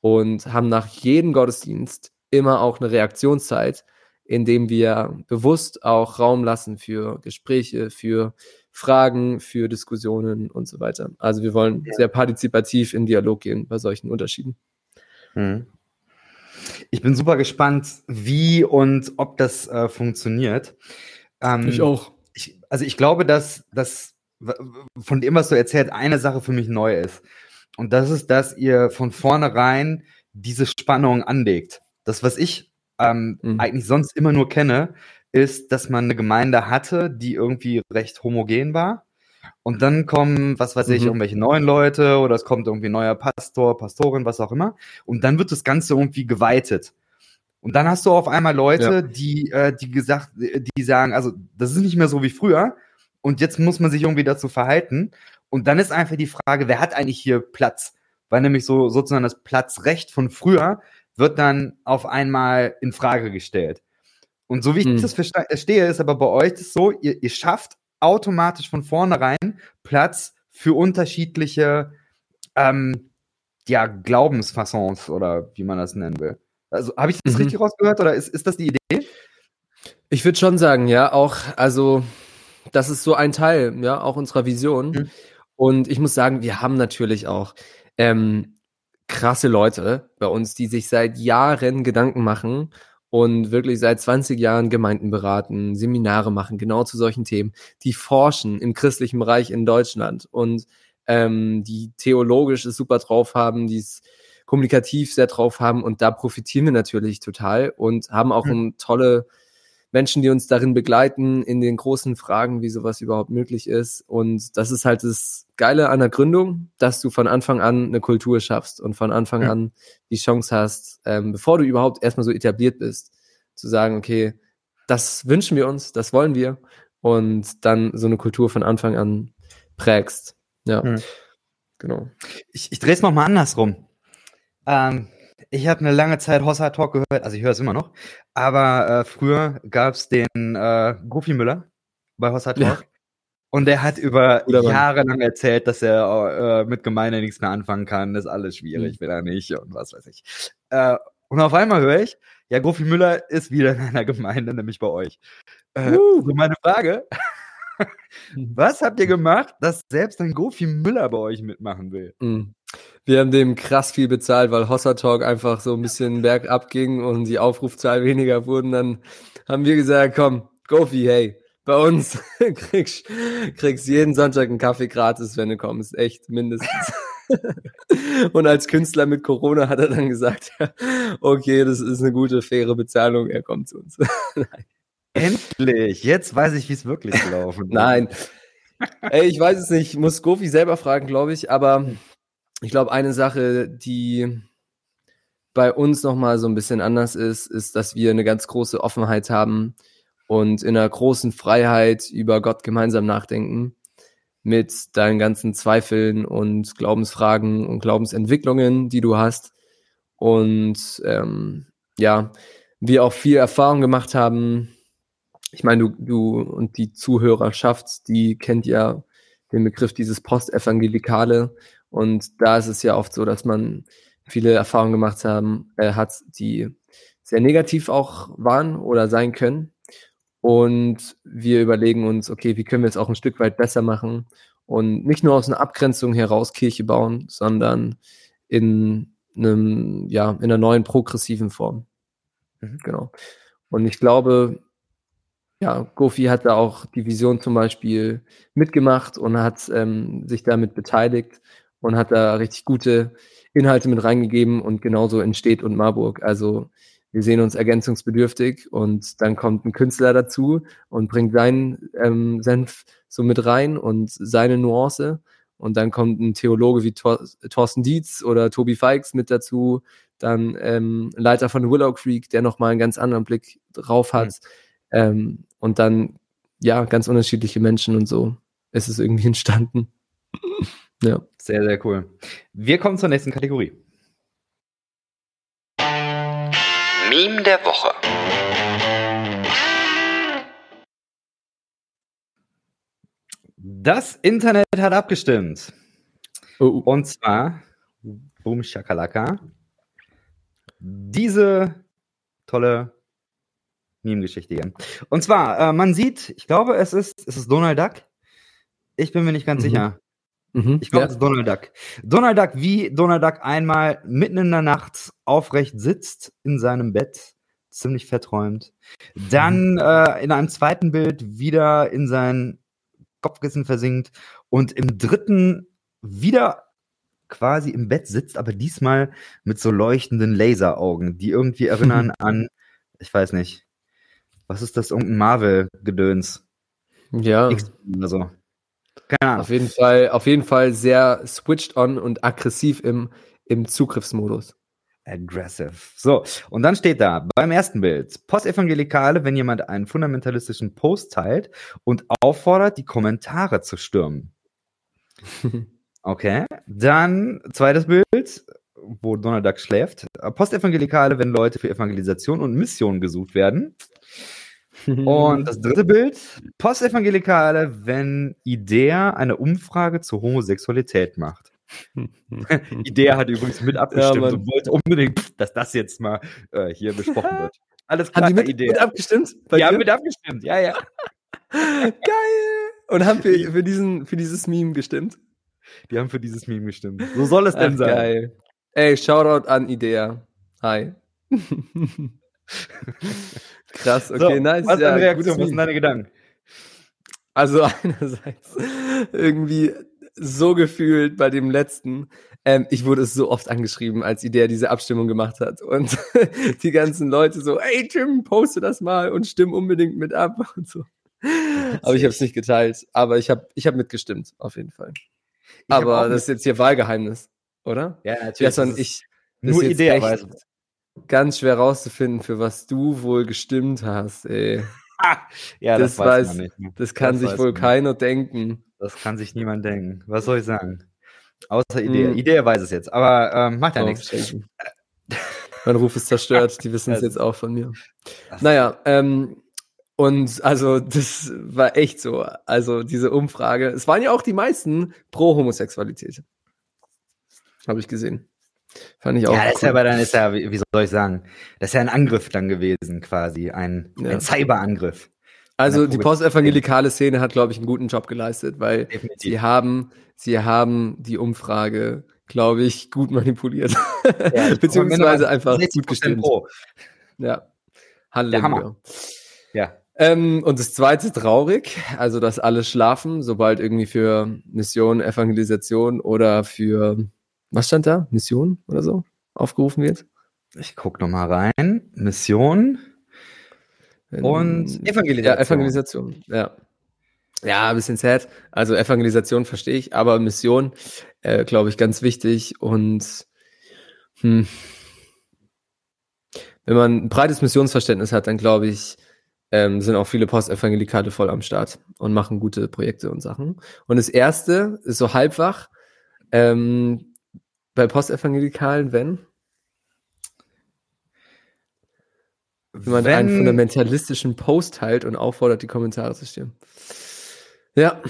Und haben nach jedem Gottesdienst immer auch eine Reaktionszeit, indem wir bewusst auch Raum lassen für Gespräche, für Fragen, für Diskussionen und so weiter. Also wir wollen ja. sehr partizipativ in Dialog gehen bei solchen Unterschieden. Hm. Ich bin super gespannt, wie und ob das äh, funktioniert. Ähm, ich auch. Ich, also ich glaube, dass, dass von dem, was du erzählt, eine Sache für mich neu ist. Und das ist, dass ihr von vornherein diese Spannung anlegt. Das, was ich ähm, mhm. eigentlich sonst immer nur kenne, ist, dass man eine Gemeinde hatte, die irgendwie recht homogen war. Und dann kommen, was weiß ich, mhm. irgendwelche neuen Leute oder es kommt irgendwie ein neuer Pastor, Pastorin, was auch immer. Und dann wird das Ganze irgendwie geweitet. Und dann hast du auf einmal Leute, ja. die, äh, die gesagt, die sagen, also das ist nicht mehr so wie früher. Und jetzt muss man sich irgendwie dazu verhalten. Und dann ist einfach die Frage, wer hat eigentlich hier Platz? Weil nämlich so sozusagen das Platzrecht von früher wird dann auf einmal in Frage gestellt. Und so wie ich hm. das verstehe, ist aber bei euch das so, ihr, ihr schafft automatisch von vornherein Platz für unterschiedliche ähm, ja, Glaubensfassons oder wie man das nennen will. Also habe ich das mhm. richtig rausgehört oder ist, ist das die Idee? Ich würde schon sagen, ja, auch, also das ist so ein Teil, ja, auch unserer Vision. Mhm. Und ich muss sagen, wir haben natürlich auch ähm, krasse Leute bei uns, die sich seit Jahren Gedanken machen und wirklich seit 20 Jahren Gemeinden beraten, Seminare machen, genau zu solchen Themen, die forschen im christlichen Bereich in Deutschland und ähm, die theologisch es super drauf haben, die es kommunikativ sehr drauf haben und da profitieren wir natürlich total und haben auch mhm. tolle Menschen, die uns darin begleiten, in den großen Fragen, wie sowas überhaupt möglich ist. Und das ist halt das Geile an der Gründung, dass du von Anfang an eine Kultur schaffst und von Anfang ja. an die Chance hast, ähm, bevor du überhaupt erstmal so etabliert bist, zu sagen, okay, das wünschen wir uns, das wollen wir und dann so eine Kultur von Anfang an prägst. Ja, hm. genau. Ich, ich drehe es nochmal andersrum. Ähm, ich habe eine lange Zeit Hossa Talk gehört, also ich höre es immer noch, aber äh, früher gab es den äh, Goofy Müller bei Hossa Talk. Ja. Und der hat über Jahre lang erzählt, dass er äh, mit Gemeinde nichts mehr anfangen kann, das ist alles schwierig, mhm. will er nicht und was weiß ich. Äh, und auf einmal höre ich, ja, Gofi Müller ist wieder in einer Gemeinde, nämlich bei euch. Äh, uh. So meine Frage, was habt ihr gemacht, dass selbst ein Gofi Müller bei euch mitmachen will? Mhm. Wir haben dem krass viel bezahlt, weil Hossa Talk einfach so ein bisschen bergab ging und die Aufrufzahl weniger wurden. Dann haben wir gesagt, komm, Gofi, hey, bei uns [LAUGHS] kriegst, kriegst jeden Sonntag einen Kaffee gratis, wenn du kommst. Echt, mindestens. [LAUGHS] und als Künstler mit Corona hat er dann gesagt, okay, das ist eine gute, faire Bezahlung, er kommt zu uns. [LAUGHS] Endlich, jetzt weiß ich, wie es wirklich gelaufen ist. Nein. Ey, ich weiß es nicht, muss Gofi selber fragen, glaube ich, aber ich glaube, eine Sache, die bei uns nochmal so ein bisschen anders ist, ist, dass wir eine ganz große Offenheit haben und in einer großen Freiheit über Gott gemeinsam nachdenken mit deinen ganzen Zweifeln und Glaubensfragen und Glaubensentwicklungen, die du hast. Und ähm, ja, wir auch viel Erfahrung gemacht haben. Ich meine, du, du und die Zuhörerschaft, die kennt ja den Begriff dieses Postevangelikale und da ist es ja oft so, dass man viele Erfahrungen gemacht haben, äh, hat, die sehr negativ auch waren oder sein können. Und wir überlegen uns, okay, wie können wir es auch ein Stück weit besser machen und nicht nur aus einer Abgrenzung heraus Kirche bauen, sondern in einem, ja, in einer neuen progressiven Form. Mhm. Genau. Und ich glaube, ja, Gofi hat da auch die Vision zum Beispiel mitgemacht und hat ähm, sich damit beteiligt und hat da richtig gute Inhalte mit reingegeben und genauso entsteht und Marburg. Also wir sehen uns ergänzungsbedürftig und dann kommt ein Künstler dazu und bringt seinen ähm, Senf so mit rein und seine Nuance und dann kommt ein Theologe wie Thor Thorsten Dietz oder Tobi Feix mit dazu, dann ähm, Leiter von Willow Creek, der nochmal einen ganz anderen Blick drauf hat mhm. ähm, und dann ja ganz unterschiedliche Menschen und so ist es irgendwie entstanden. [LAUGHS] Ja. Sehr, sehr cool. Wir kommen zur nächsten Kategorie. Meme der Woche. Das Internet hat abgestimmt. Oh. Und zwar, Boom Shakalaka, diese tolle Meme-Geschichte hier. Und zwar, äh, man sieht, ich glaube, es ist, es ist Donald Duck. Ich bin mir nicht ganz mhm. sicher. Mhm, ich glaube, ja. es ist Donald Duck. Donald Duck, wie Donald Duck einmal mitten in der Nacht aufrecht sitzt in seinem Bett, ziemlich verträumt. Dann mhm. äh, in einem zweiten Bild wieder in sein Kopfkissen versinkt und im dritten wieder quasi im Bett sitzt, aber diesmal mit so leuchtenden Laseraugen, die irgendwie erinnern [LAUGHS] an, ich weiß nicht, was ist das, irgendein Marvel-Gedöns? Ja. X oder so. Keine Ahnung. Auf jeden Fall, auf jeden Fall sehr switched on und aggressiv im, im Zugriffsmodus. Aggressive. So, und dann steht da beim ersten Bild, Postevangelikale, wenn jemand einen fundamentalistischen Post teilt und auffordert, die Kommentare zu stürmen. [LAUGHS] Okay, dann zweites Bild, wo Donald Duck schläft. Postevangelikale, wenn Leute für Evangelisation und Mission gesucht werden. Und [LAUGHS] das dritte Bild, Postevangelikale, wenn Idea eine Umfrage zur Homosexualität macht. [LAUGHS] Idea hat übrigens mit abgestimmt ja, und wollte unbedingt, dass das jetzt mal äh, hier besprochen wird. [LAUGHS] Alles klar, haben die mit, Idee. mit abgestimmt? Die dir? haben mit abgestimmt, ja, ja. Geil! Und haben für, für, diesen, für dieses Meme gestimmt? Die haben für dieses Meme gestimmt. So soll es denn Ach, sein. Geil. Ey, Shoutout an Idea. Hi. [LAUGHS] Krass, okay, so, nice. Was, ja, Reaktion, was sind deine Gedanken? Also [LAUGHS] einerseits irgendwie so gefühlt bei dem letzten. Ähm, ich wurde so oft angeschrieben, als Idee diese Abstimmung gemacht hat. Und [LAUGHS] die ganzen Leute so, ey Tim, poste das mal und stimm unbedingt mit ab und so. Aber ich habe es nicht geteilt. Aber ich habe ich hab mitgestimmt, auf jeden Fall. Ich aber das ist jetzt hier Wahlgeheimnis, oder? Ja, natürlich. Gestern, ich, nur Idee, weiß ganz schwer rauszufinden, für was du wohl gestimmt hast, ey. ja, das, das weiß, man nicht. Ne? Das kann das sich wohl keiner denken. Das kann sich niemand denken. Was soll ich sagen? Außer Idee. Hm. Idee weiß es jetzt, aber ähm, macht ja oh, nichts. [LAUGHS] mein Ruf ist zerstört, die wissen es jetzt auch von mir. Naja, ähm, und also das war echt so. Also diese Umfrage, es waren ja auch die meisten pro Homosexualität. Habe ich gesehen. Fand ich auch. Ja, das cool. ist ja aber dann ist ja, wie, wie, soll ich sagen, das ist ja ein Angriff dann gewesen, quasi. Ein, ja. ein Cyberangriff. Also die postevangelikale Szene hat, glaube ich, einen guten Job geleistet, weil Definitiv. sie haben, sie haben die Umfrage, glaube ich, gut manipuliert. Ja, [LAUGHS] Beziehungsweise einfach gut gestimmt. Pro. Ja. Halleluja. Ja. Ähm, und das zweite traurig, also dass alle schlafen, sobald irgendwie für Mission, Evangelisation oder für was stand da? Mission oder so aufgerufen wird? Ich gucke nochmal rein. Mission und Evangelisation. Ja, Evangelisation, ja. Ja, ein bisschen sad. Also Evangelisation verstehe ich, aber Mission, äh, glaube ich, ganz wichtig. Und hm, wenn man ein breites Missionsverständnis hat, dann glaube ich, ähm, sind auch viele Postevangelikale voll am Start und machen gute Projekte und Sachen. Und das erste ist so halbwach. Ähm, bei Postevangelikalen, wenn? Wenn man wenn, einen fundamentalistischen Post teilt und auffordert, die Kommentare zu stimmen. Ja.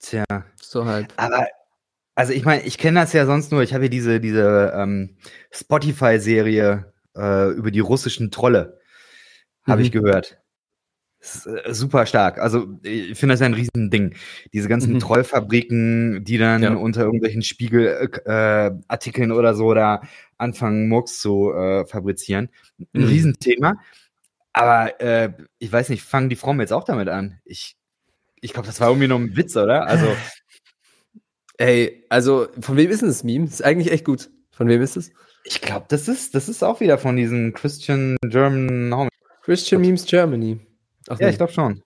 Tja. So halb. Aber, also ich meine, ich kenne das ja sonst nur, ich habe hier diese, diese ähm, Spotify-Serie äh, über die russischen Trolle. Habe mhm. ich gehört. Äh, super stark. Also ich finde das ja ein Riesending. Diese ganzen mhm. Trollfabriken, die dann ja. unter irgendwelchen Spiegelartikeln äh, oder so da anfangen, Murks zu äh, fabrizieren. Ein mhm. Riesenthema. Aber äh, ich weiß nicht, fangen die Frauen jetzt auch damit an? Ich, ich glaube, das war irgendwie nur ein Witz, oder? Also. [LAUGHS] Ey, also von wem ist denn das Meme? Das ist eigentlich echt gut. Von wem ist es? Ich glaube, das ist, das ist auch wieder von diesen Christian German Christian Memes Germany. Ach, ja, nee. ich glaube schon.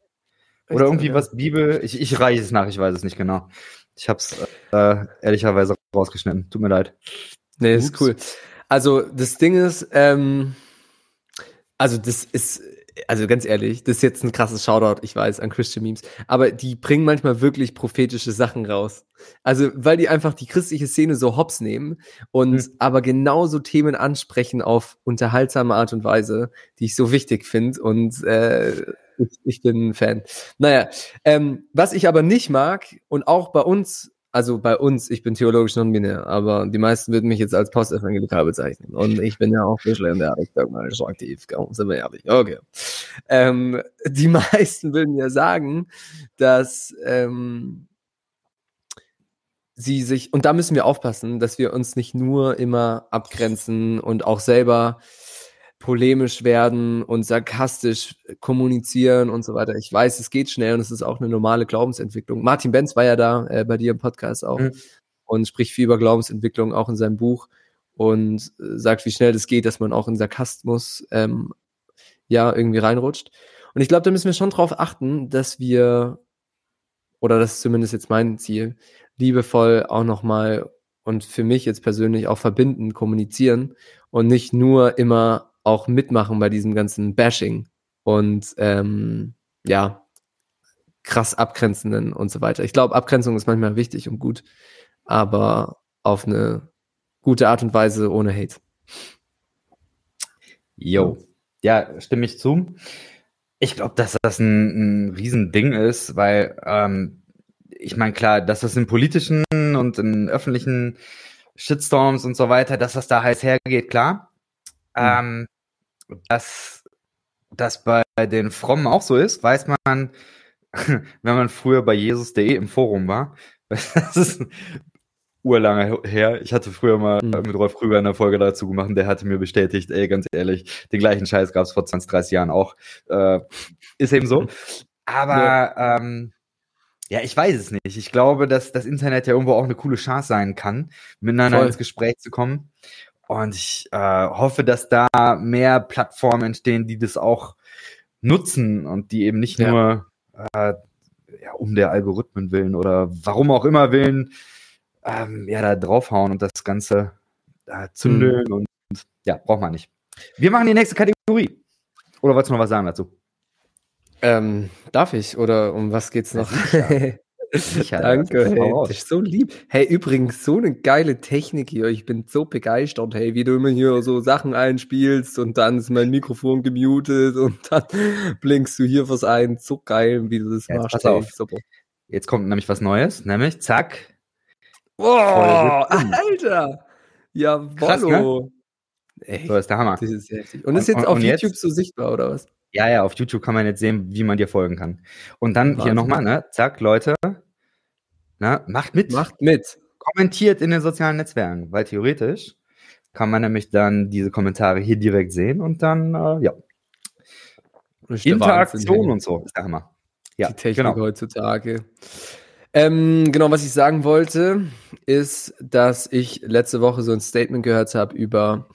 Oder Echt, irgendwie ja. was Bibel. Ich, ich reiche es nach, ich weiß es nicht genau. Ich habe es äh, ehrlicherweise rausgeschnitten. Tut mir leid. Nee, Ups. ist cool. Also das Ding ist, ähm, also das ist, also ganz ehrlich, das ist jetzt ein krasses Shoutout, ich weiß, an Christian Memes, aber die bringen manchmal wirklich prophetische Sachen raus. Also, weil die einfach die christliche Szene so hops nehmen und mhm. aber genauso Themen ansprechen auf unterhaltsame Art und Weise, die ich so wichtig finde und äh, ich, ich bin ein Fan. Naja, ähm, was ich aber nicht mag und auch bei uns, also bei uns, ich bin theologisch non-binär, aber die meisten würden mich jetzt als postevangelikal bezeichnen. Und ich bin ja auch Fischler in der so aktiv, sind wir ehrlich. Okay. Ähm, die [LAUGHS] meisten würden ja sagen, dass ähm, sie sich, und da müssen wir aufpassen, dass wir uns nicht nur immer abgrenzen und auch selber polemisch werden und sarkastisch kommunizieren und so weiter. Ich weiß, es geht schnell und es ist auch eine normale Glaubensentwicklung. Martin Benz war ja da äh, bei dir im Podcast auch mhm. und spricht viel über Glaubensentwicklung auch in seinem Buch und äh, sagt, wie schnell das geht, dass man auch in Sarkasmus ähm, ja irgendwie reinrutscht. Und ich glaube, da müssen wir schon drauf achten, dass wir, oder das ist zumindest jetzt mein Ziel, liebevoll auch nochmal und für mich jetzt persönlich auch verbinden, kommunizieren und nicht nur immer auch mitmachen bei diesem ganzen Bashing und ähm, ja, krass abgrenzenden und so weiter. Ich glaube, Abgrenzung ist manchmal wichtig und gut, aber auf eine gute Art und Weise ohne Hate. Jo, ja, stimme ich zu. Ich glaube, dass das ein, ein Riesending ist, weil ähm, ich meine, klar, dass das in politischen und in öffentlichen Shitstorms und so weiter, dass das da heiß hergeht, klar. Mhm. Ähm, dass das bei den Frommen auch so ist, weiß man, [LAUGHS] wenn man früher bei Jesus.de im Forum war. [LAUGHS] Das ist urlange her. Ich hatte früher mal mhm. mit Rolf Krüger eine Folge dazu gemacht und der hatte mir bestätigt, ey, ganz ehrlich, den gleichen Scheiß gab es vor 20, 30 Jahren auch. Äh, ist eben so. Aber ja. ähm, ja, ich weiß es nicht. Ich glaube, dass das Internet ja irgendwo auch eine coole Chance sein kann, miteinander Voll. ins Gespräch zu kommen. Und ich äh, hoffe, dass da mehr Plattformen entstehen, die das auch nutzen und die eben nicht ja. nur äh, ja, um der Algorithmen willen oder warum auch immer willen, ähm, ja, da draufhauen und das Ganze äh, zündeln mhm. und ja, braucht man nicht. Wir machen die nächste Kategorie. Oder wolltest du noch was sagen dazu? Ähm, darf ich? Oder um was geht's noch? [LAUGHS] Sicher, Danke, hey, das ist so lieb. Hey, übrigens, so eine geile Technik hier. Ich bin so begeistert, hey, wie du immer hier so Sachen einspielst und dann ist mein Mikrofon gemutet [LAUGHS] und dann blinkst du hier was ein. So geil, wie du das Jetzt machst. Pass auf. Super. Jetzt kommt nämlich was Neues, nämlich zack. Boah, Alter! Ja, Bollo. Ne? So ist der Hammer. Das ist heftig. Und, und ist jetzt und, auf und YouTube jetzt? so sichtbar, oder was? Ja, ja, auf YouTube kann man jetzt sehen, wie man dir folgen kann. Und dann Wahnsinn. hier nochmal, ne? Zack, Leute. Na, macht mit. Macht mit. Kommentiert in den sozialen Netzwerken, weil theoretisch kann man nämlich dann diese Kommentare hier direkt sehen und dann, äh, ja. Interaktion und so ist der Hammer. Ja, Die Technik genau. heutzutage. Ähm, genau, was ich sagen wollte, ist, dass ich letzte Woche so ein Statement gehört habe über,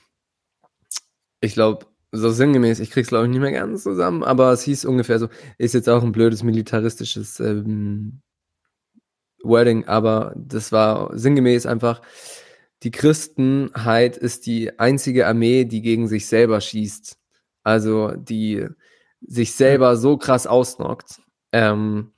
ich glaube, so sinngemäß, ich krieg's glaube ich nicht mehr ganz zusammen, aber es hieß ungefähr so, ist jetzt auch ein blödes militaristisches ähm, Wording, aber das war sinngemäß einfach, die Christenheit ist die einzige Armee, die gegen sich selber schießt. Also die sich selber so krass ausnockt. Ähm,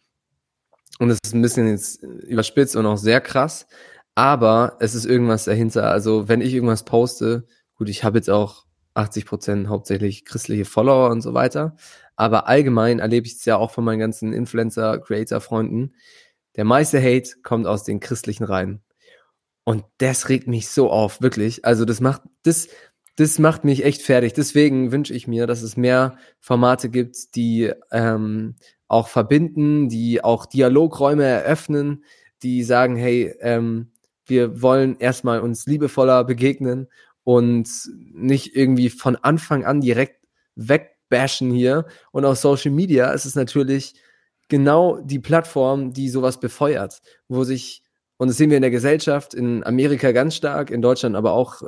und es ist ein bisschen jetzt überspitzt und auch sehr krass, aber es ist irgendwas dahinter. Also wenn ich irgendwas poste, gut, ich habe jetzt auch 80 Prozent hauptsächlich christliche Follower und so weiter. Aber allgemein erlebe ich es ja auch von meinen ganzen Influencer, Creator-Freunden. Der meiste Hate kommt aus den christlichen Reihen. Und das regt mich so auf, wirklich. Also das macht, das, das macht mich echt fertig. Deswegen wünsche ich mir, dass es mehr Formate gibt, die ähm, auch verbinden, die auch Dialogräume eröffnen, die sagen, hey, ähm, wir wollen erstmal uns liebevoller begegnen und nicht irgendwie von Anfang an direkt wegbashen hier. Und auf Social Media ist es natürlich genau die Plattform, die sowas befeuert, wo sich, und das sehen wir in der Gesellschaft, in Amerika ganz stark, in Deutschland aber auch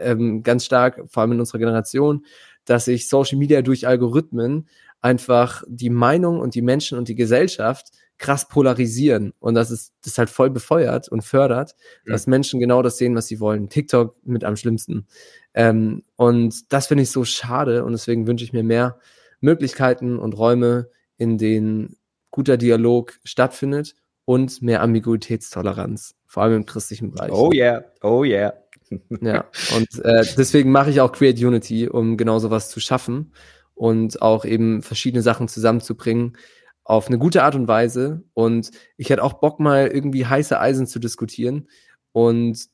ähm, ganz stark, vor allem in unserer Generation, dass sich Social Media durch Algorithmen einfach die Meinung und die Menschen und die Gesellschaft krass polarisieren und das ist das halt voll befeuert und fördert, mhm. dass Menschen genau das sehen, was sie wollen. TikTok mit am schlimmsten. Ähm, und das finde ich so schade und deswegen wünsche ich mir mehr Möglichkeiten und Räume, in denen guter Dialog stattfindet und mehr Ambiguitätstoleranz, vor allem im christlichen Bereich. Oh yeah, oh yeah. [LAUGHS] ja, und äh, deswegen mache ich auch Create Unity, um genau sowas zu schaffen und auch eben verschiedene Sachen zusammenzubringen, auf eine gute Art und Weise. Und ich hätte auch Bock, mal irgendwie heiße Eisen zu diskutieren und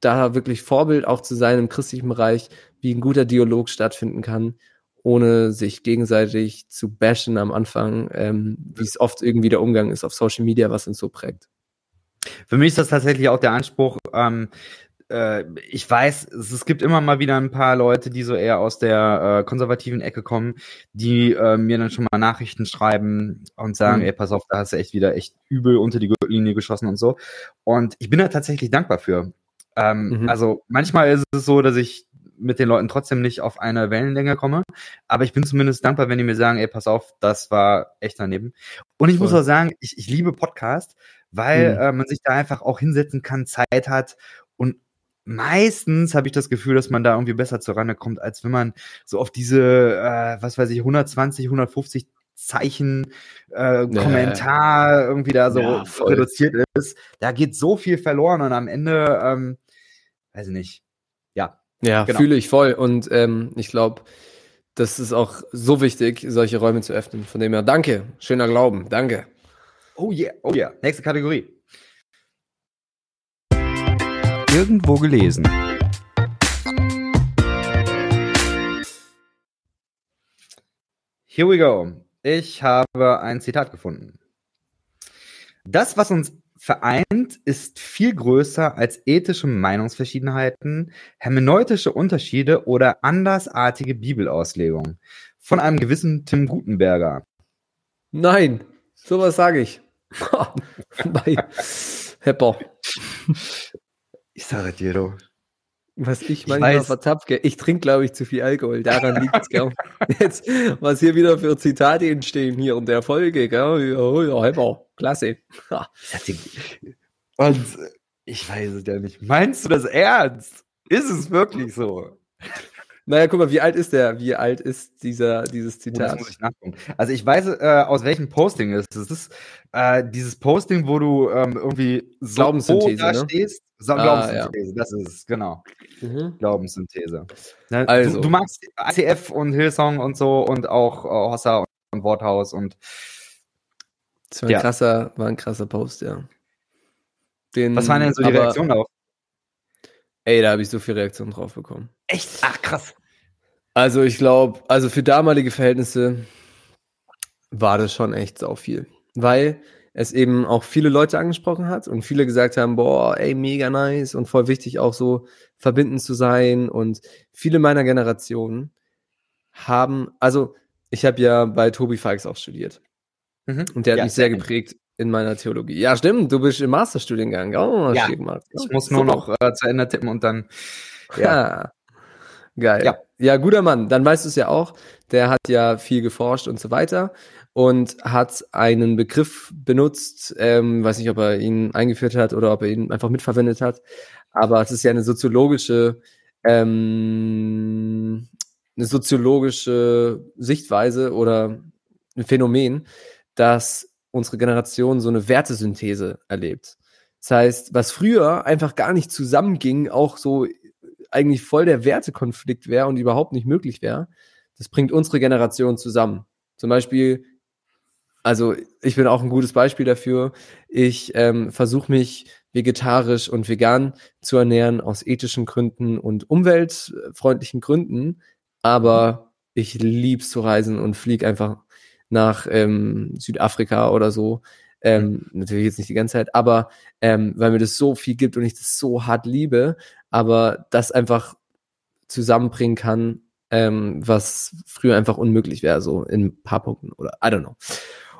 da wirklich Vorbild auch zu sein im christlichen Bereich, wie ein guter Dialog stattfinden kann, ohne sich gegenseitig zu bashen am Anfang, ähm, wie es oft irgendwie der Umgang ist auf Social Media, was uns so prägt. Für mich ist das tatsächlich auch der Anspruch, ähm, äh, ich weiß, es, gibt immer mal wieder ein paar Leute, die so eher aus der äh, konservativen Ecke kommen, die äh, mir dann schon mal Nachrichten schreiben und sagen, mhm. ey, pass auf, da hast du echt wieder echt übel unter die Gürtellinie geschossen und so. Und ich bin da tatsächlich dankbar für. Ähm, mhm. Also manchmal ist es so, dass ich mit den Leuten trotzdem nicht auf eine Wellenlänge komme. Aber ich bin zumindest dankbar, wenn die mir sagen, ey, pass auf, das war echt daneben. Und ich Voll. muss auch sagen, ich, ich liebe Podcast, weil mhm. äh, man sich da einfach auch hinsetzen kann, Zeit hat Und meistens habe ich das Gefühl, dass man da irgendwie besser zur Rande kommt, als wenn man so auf diese, äh, was weiß ich, 120, 150 Zeichen äh, ja. Kommentar irgendwie da so ja, reduziert ist. Da geht so viel verloren und am Ende, ähm, weiß ich nicht. Ja. Ja, genau. fühle ich voll. Und ähm, ich glaube, das ist auch so wichtig, solche Räume zu öffnen. Von dem her, danke. Schöner Glauben. Danke. Oh yeah, oh yeah. Nächste Kategorie. Irgendwo gelesen. Here we go. Ich habe ein Zitat gefunden. Das, was uns vereint, ist viel größer als ethische Meinungsverschiedenheiten, hermeneutische Unterschiede oder andersartige Bibelauslegungen. Von einem gewissen Tim Gutenberger. Nein, sowas sage ich. [LAUGHS] Bei Hepper. Ich sage dir doch. Was ich manchmal ich vertapke. Ich trinke, glaube ich, zu viel Alkohol. Daran liegt es, gell. [LAUGHS] Jetzt, was hier wieder für Zitate entstehen hier in der Folge, gell. Ja, ja, halber. Klasse. Und ich weiß es ja nicht. Meinst du das ernst? Ist es wirklich so? Naja, guck mal, wie alt ist der? Wie alt ist dieser, dieses Zitat? Oh, das muss ich. Also ich weiß, äh, aus welchem Posting es ist. Es ist äh, dieses Posting, wo du ähm, irgendwie so Glaubenssynthese, ne? stehst. So, ah, Glaubenssynthese, ja. das ist es, genau. Mhm. Glaubenssynthese. Ne? Also. Du, du, magst ICF und Hillsong und so und auch äh, Hossa und Worthaus und das war ein, ja. krasser, war ein krasser Post, ja. Den, Was waren denn so die Reaktionen darauf? Ey, da habe ich so viel Reaktionen drauf bekommen. Echt? Ach, krass. Also ich glaube, also für damalige Verhältnisse war das schon echt sau viel. Weil es eben auch viele Leute angesprochen hat und viele gesagt haben, boah, ey, mega nice und voll wichtig auch so verbindend zu sein. Und viele meiner Generationen haben, also ich habe ja bei Tobi Falks auch studiert. Mhm. Und der hat ja, mich sehr geprägt in meiner Theologie. Ja, stimmt, du bist im Masterstudiengang. Oh, ja, gemacht. ich muss nur noch äh, zu Ende tippen und dann. Ja. Geil. Ja. ja, guter Mann. Dann weißt du es ja auch. Der hat ja viel geforscht und so weiter und hat einen Begriff benutzt, ähm, weiß nicht, ob er ihn eingeführt hat oder ob er ihn einfach mitverwendet hat, aber es ist ja eine soziologische, ähm, eine soziologische Sichtweise oder ein Phänomen, dass unsere Generation so eine Wertesynthese erlebt. Das heißt, was früher einfach gar nicht zusammenging, auch so eigentlich voll der Wertekonflikt wäre und überhaupt nicht möglich wäre, das bringt unsere Generation zusammen. Zum Beispiel, also ich bin auch ein gutes Beispiel dafür. Ich ähm, versuche mich vegetarisch und vegan zu ernähren aus ethischen Gründen und umweltfreundlichen Gründen, aber ich lieb's zu reisen und fliege einfach nach ähm, Südafrika oder so. Ähm, natürlich jetzt nicht die ganze Zeit, aber ähm, weil mir das so viel gibt und ich das so hart liebe, aber das einfach zusammenbringen kann, ähm, was früher einfach unmöglich wäre, so in ein paar Punkten oder I don't know.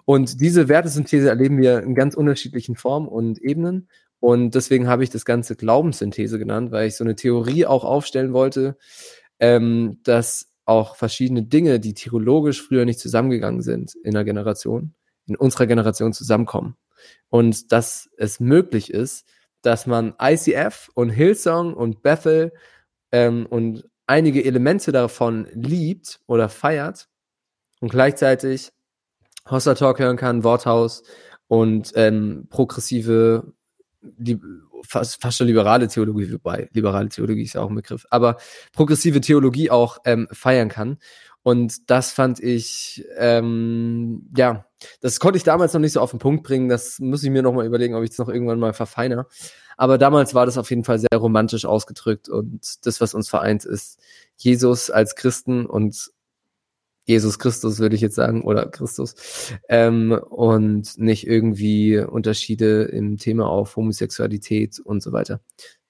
Und diese Wertesynthese erleben wir in ganz unterschiedlichen Formen und Ebenen. Und deswegen habe ich das Ganze Glaubenssynthese genannt, weil ich so eine Theorie auch aufstellen wollte, ähm, dass auch verschiedene Dinge, die theologisch früher nicht zusammengegangen sind in der Generation, in unserer Generation zusammenkommen. Und dass es möglich ist, dass man ICF und Hillsong und Bethel ähm, und einige Elemente davon liebt oder feiert und gleichzeitig Hossa Talk hören kann, Worthaus und ähm, progressive die, fast, fast schon liberale Theologie, wobei liberale Theologie ist ja auch ein Begriff, aber progressive Theologie auch ähm, feiern kann. Und das fand ich, ähm, ja, das konnte ich damals noch nicht so auf den Punkt bringen. Das muss ich mir noch mal überlegen, ob ich es noch irgendwann mal verfeiner. Aber damals war das auf jeden Fall sehr romantisch ausgedrückt und das, was uns vereint, ist Jesus als Christen und Jesus Christus, würde ich jetzt sagen, oder Christus, ähm, und nicht irgendwie Unterschiede im Thema auf Homosexualität und so weiter.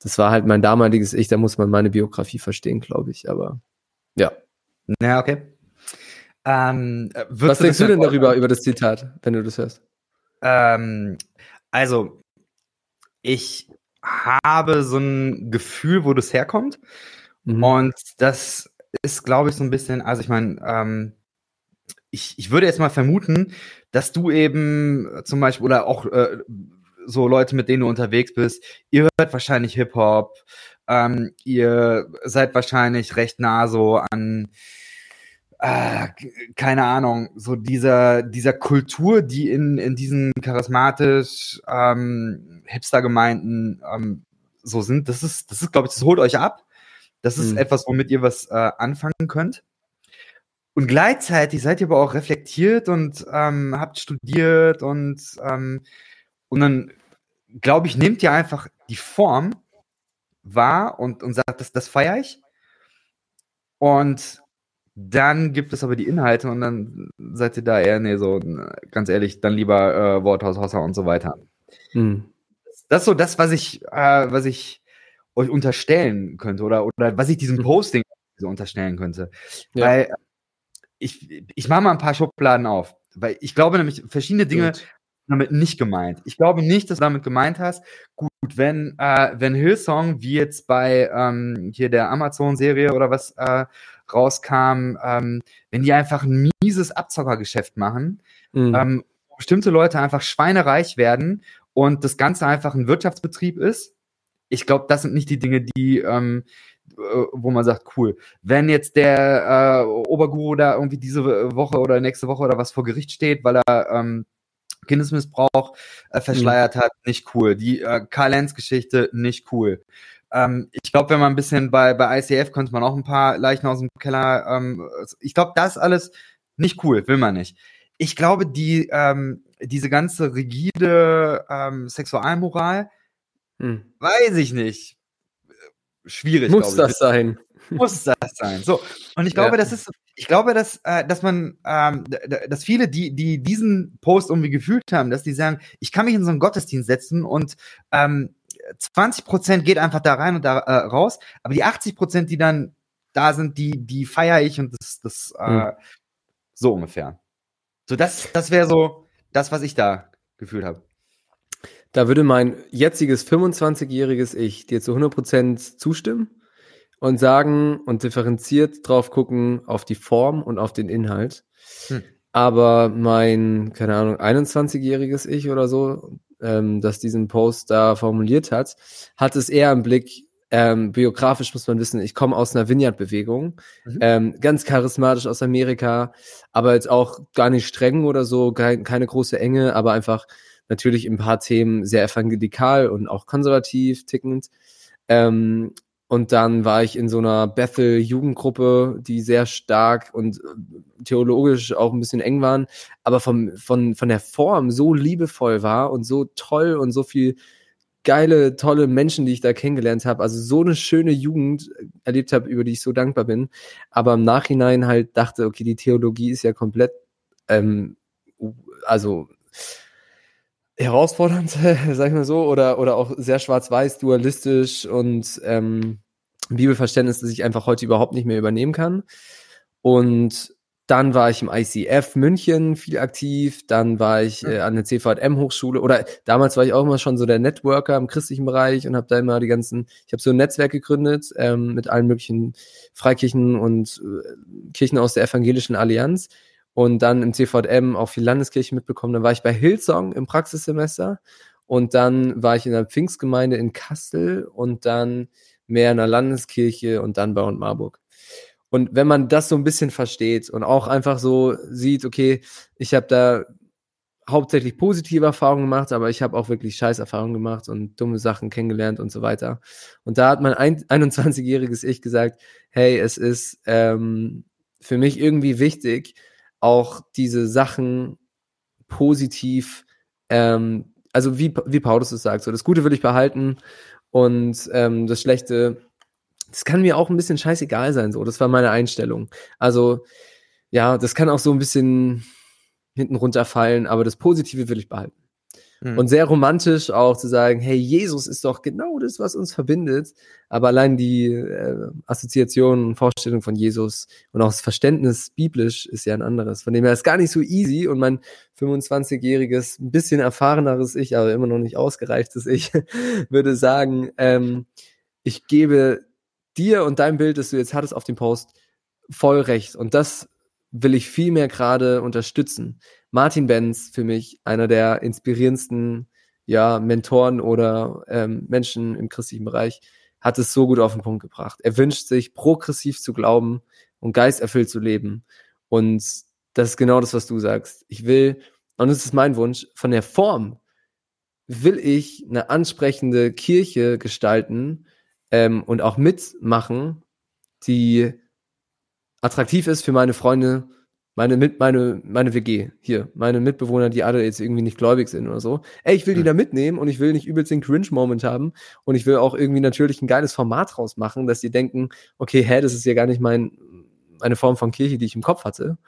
Das war halt mein damaliges Ich, da muss man meine Biografie verstehen, glaube ich, aber ja. Ja, okay. Ähm, Was denkst du denn darüber, über das Zitat, wenn du das hörst? Ähm, also, ich habe so ein Gefühl, wo das herkommt. Mhm. Und das ist, glaube ich, so ein bisschen, also ich meine, ähm, ich, ich würde jetzt mal vermuten, dass du eben zum Beispiel oder auch äh, so Leute, mit denen du unterwegs bist, ihr hört wahrscheinlich Hip-Hop, ähm, ihr seid wahrscheinlich recht nah so an, äh, keine Ahnung, so dieser, dieser Kultur, die in, in diesen charismatisch ähm, Hipster-Gemeinden ähm, so sind. Das ist, das ist, glaube ich, das holt euch ab. Das ist mhm. etwas, womit ihr was äh, anfangen könnt. Und gleichzeitig seid ihr aber auch reflektiert und ähm, habt studiert und, ähm, und dann, glaube ich, nehmt ihr einfach die Form wahr und, und sagt, das, das feiere ich. Und dann gibt es aber die Inhalte und dann seid ihr da eher, nee, so, ganz ehrlich, dann lieber äh, Worthaus, Hossa und so weiter. Hm. Das ist so das, was ich, äh, was ich euch unterstellen könnte oder, oder was ich diesem hm. Posting so unterstellen könnte. Ja. Weil ich, ich mache mal ein paar Schubladen auf, weil ich glaube nämlich, verschiedene Dinge Gut. damit nicht gemeint. Ich glaube nicht, dass du damit gemeint hast. Gut, wenn, äh, wenn Hillsong, wie jetzt bei ähm, hier der Amazon-Serie oder was äh, rauskam, ähm, wenn die einfach ein mieses Abzockergeschäft machen, mhm. ähm, bestimmte Leute einfach schweinereich werden und das Ganze einfach ein Wirtschaftsbetrieb ist. Ich glaube, das sind nicht die Dinge, die, ähm, äh, wo man sagt, cool. Wenn jetzt der äh, Oberguru da irgendwie diese Woche oder nächste Woche oder was vor Gericht steht, weil er ähm, Kindesmissbrauch äh, verschleiert mhm. hat, nicht cool. Die äh, Karl-Lenz-Geschichte, nicht cool. Ähm, ich glaube, wenn man ein bisschen bei, bei ICF könnte man auch ein paar Leichen aus dem Keller. Ähm, ich glaube, das alles nicht cool, will man nicht. Ich glaube, die, ähm, diese ganze rigide ähm, Sexualmoral, hm. weiß ich nicht schwierig. Muss das sein? [LAUGHS] Muss das sein. So. Und ich glaube, ja. das ist, ich glaube, dass, äh, dass man, ähm, dass viele, die, die diesen Post irgendwie gefühlt haben, dass die sagen, ich kann mich in so einen Gottesdienst setzen und ähm, 20 Prozent geht einfach da rein und da äh, raus, aber die 80 Prozent, die dann da sind, die, die feiere ich und das, das äh, mhm. so ungefähr. So, das, das wäre so das, was ich da gefühlt habe. Da würde mein jetziges 25-jähriges Ich dir zu 100% zustimmen und sagen und differenziert drauf gucken auf die Form und auf den Inhalt. Hm. Aber mein, keine Ahnung, 21-jähriges Ich oder so, ähm, das diesen Post da formuliert hat, hat es eher im Blick, ähm, biografisch muss man wissen, ich komme aus einer Vineyard-Bewegung, mhm. ähm, ganz charismatisch aus Amerika, aber jetzt auch gar nicht streng oder so, kein, keine große Enge, aber einfach natürlich in ein paar Themen sehr evangelikal und auch konservativ tickend. Ähm, und dann war ich in so einer Bethel-Jugendgruppe, die sehr stark und äh, theologisch auch ein bisschen eng waren, aber vom, von, von der Form so liebevoll war und so toll und so viel geile, tolle Menschen, die ich da kennengelernt habe. Also so eine schöne Jugend erlebt habe, über die ich so dankbar bin. Aber im Nachhinein halt dachte, okay, die Theologie ist ja komplett, ähm, also herausfordernd, [LAUGHS] sag ich mal so, oder, oder auch sehr schwarz-weiß, dualistisch und ähm, Bibelverständnis, das ich einfach heute überhaupt nicht mehr übernehmen kann. Und dann war ich im ICF München viel aktiv, dann war ich äh, an der CVM Hochschule oder damals war ich auch immer schon so der Networker im christlichen Bereich und habe da immer die ganzen, ich habe so ein Netzwerk gegründet ähm, mit allen möglichen Freikirchen und äh, Kirchen aus der evangelischen Allianz und dann im CVM auch viel Landeskirche mitbekommen. Dann war ich bei Hillsong im Praxissemester und dann war ich in der Pfingstgemeinde in Kassel und dann mehr in der Landeskirche und dann bei und Marburg. Und wenn man das so ein bisschen versteht und auch einfach so sieht, okay, ich habe da hauptsächlich positive Erfahrungen gemacht, aber ich habe auch wirklich Scheißerfahrungen gemacht und dumme Sachen kennengelernt und so weiter. Und da hat mein 21-jähriges [LAUGHS] Ich gesagt, hey, es ist ähm, für mich irgendwie wichtig, auch diese Sachen positiv, ähm, also wie, wie Paulus es sagt, so das Gute will ich behalten und ähm, das Schlechte, das kann mir auch ein bisschen scheißegal sein, so. Das war meine Einstellung. Also, ja, das kann auch so ein bisschen hinten runterfallen, aber das Positive will ich behalten. Mhm. Und sehr romantisch auch zu sagen, hey, Jesus ist doch genau das, was uns verbindet. Aber allein die äh, Assoziation und Vorstellung von Jesus und auch das Verständnis biblisch ist ja ein anderes. Von dem her ist gar nicht so easy und mein 25-jähriges, ein bisschen erfahreneres Ich, aber immer noch nicht ausgereiftes Ich, [LAUGHS] würde sagen, ähm, ich gebe dir und dein Bild, das du jetzt hattest auf dem Post, voll recht. Und das will ich viel mehr gerade unterstützen. Martin Benz für mich einer der inspirierendsten ja, Mentoren oder ähm, Menschen im christlichen Bereich, hat es so gut auf den Punkt gebracht. Er wünscht sich, progressiv zu glauben und geisterfüllt zu leben. Und das ist genau das, was du sagst. Ich will, und das ist mein Wunsch, von der Form will ich eine ansprechende Kirche gestalten ähm, und auch mitmachen, die attraktiv ist für meine Freunde, meine mit meine meine WG hier, meine Mitbewohner, die alle jetzt irgendwie nicht gläubig sind oder so. Ey, ich will die da mitnehmen und ich will nicht übelst den Cringe Moment haben und ich will auch irgendwie natürlich ein geiles Format draus machen, dass die denken, okay, hä, das ist ja gar nicht mein eine Form von Kirche, die ich im Kopf hatte.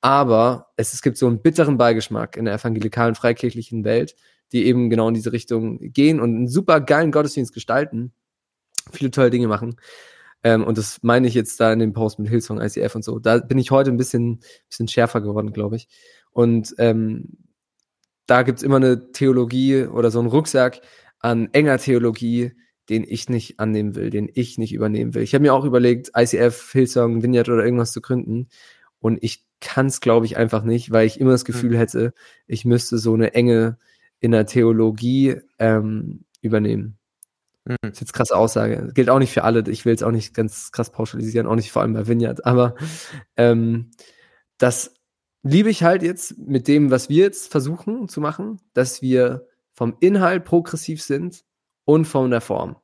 Aber es, es gibt so einen bitteren Beigeschmack in der evangelikalen freikirchlichen Welt, die eben genau in diese Richtung gehen und einen super geilen Gottesdienst gestalten, viele tolle Dinge machen. Ähm, und das meine ich jetzt da in dem Post mit Hillsong ICF und so. Da bin ich heute ein bisschen, bisschen schärfer geworden, glaube ich. Und ähm, da gibt's immer eine Theologie oder so einen Rucksack an enger Theologie, den ich nicht annehmen will, den ich nicht übernehmen will. Ich habe mir auch überlegt, ICF, Hillsong, Vineyard oder irgendwas zu gründen. Und ich kann es, glaube ich, einfach nicht, weil ich immer das Gefühl hm. hätte, ich müsste so eine enge in der Theologie ähm, übernehmen. Mhm. Das ist jetzt krasse Aussage. Gilt auch nicht für alle. Ich will es auch nicht ganz krass pauschalisieren, auch nicht vor allem bei Vineyard. Aber ähm, das liebe ich halt jetzt mit dem, was wir jetzt versuchen zu machen, dass wir vom Inhalt progressiv sind und von der Form.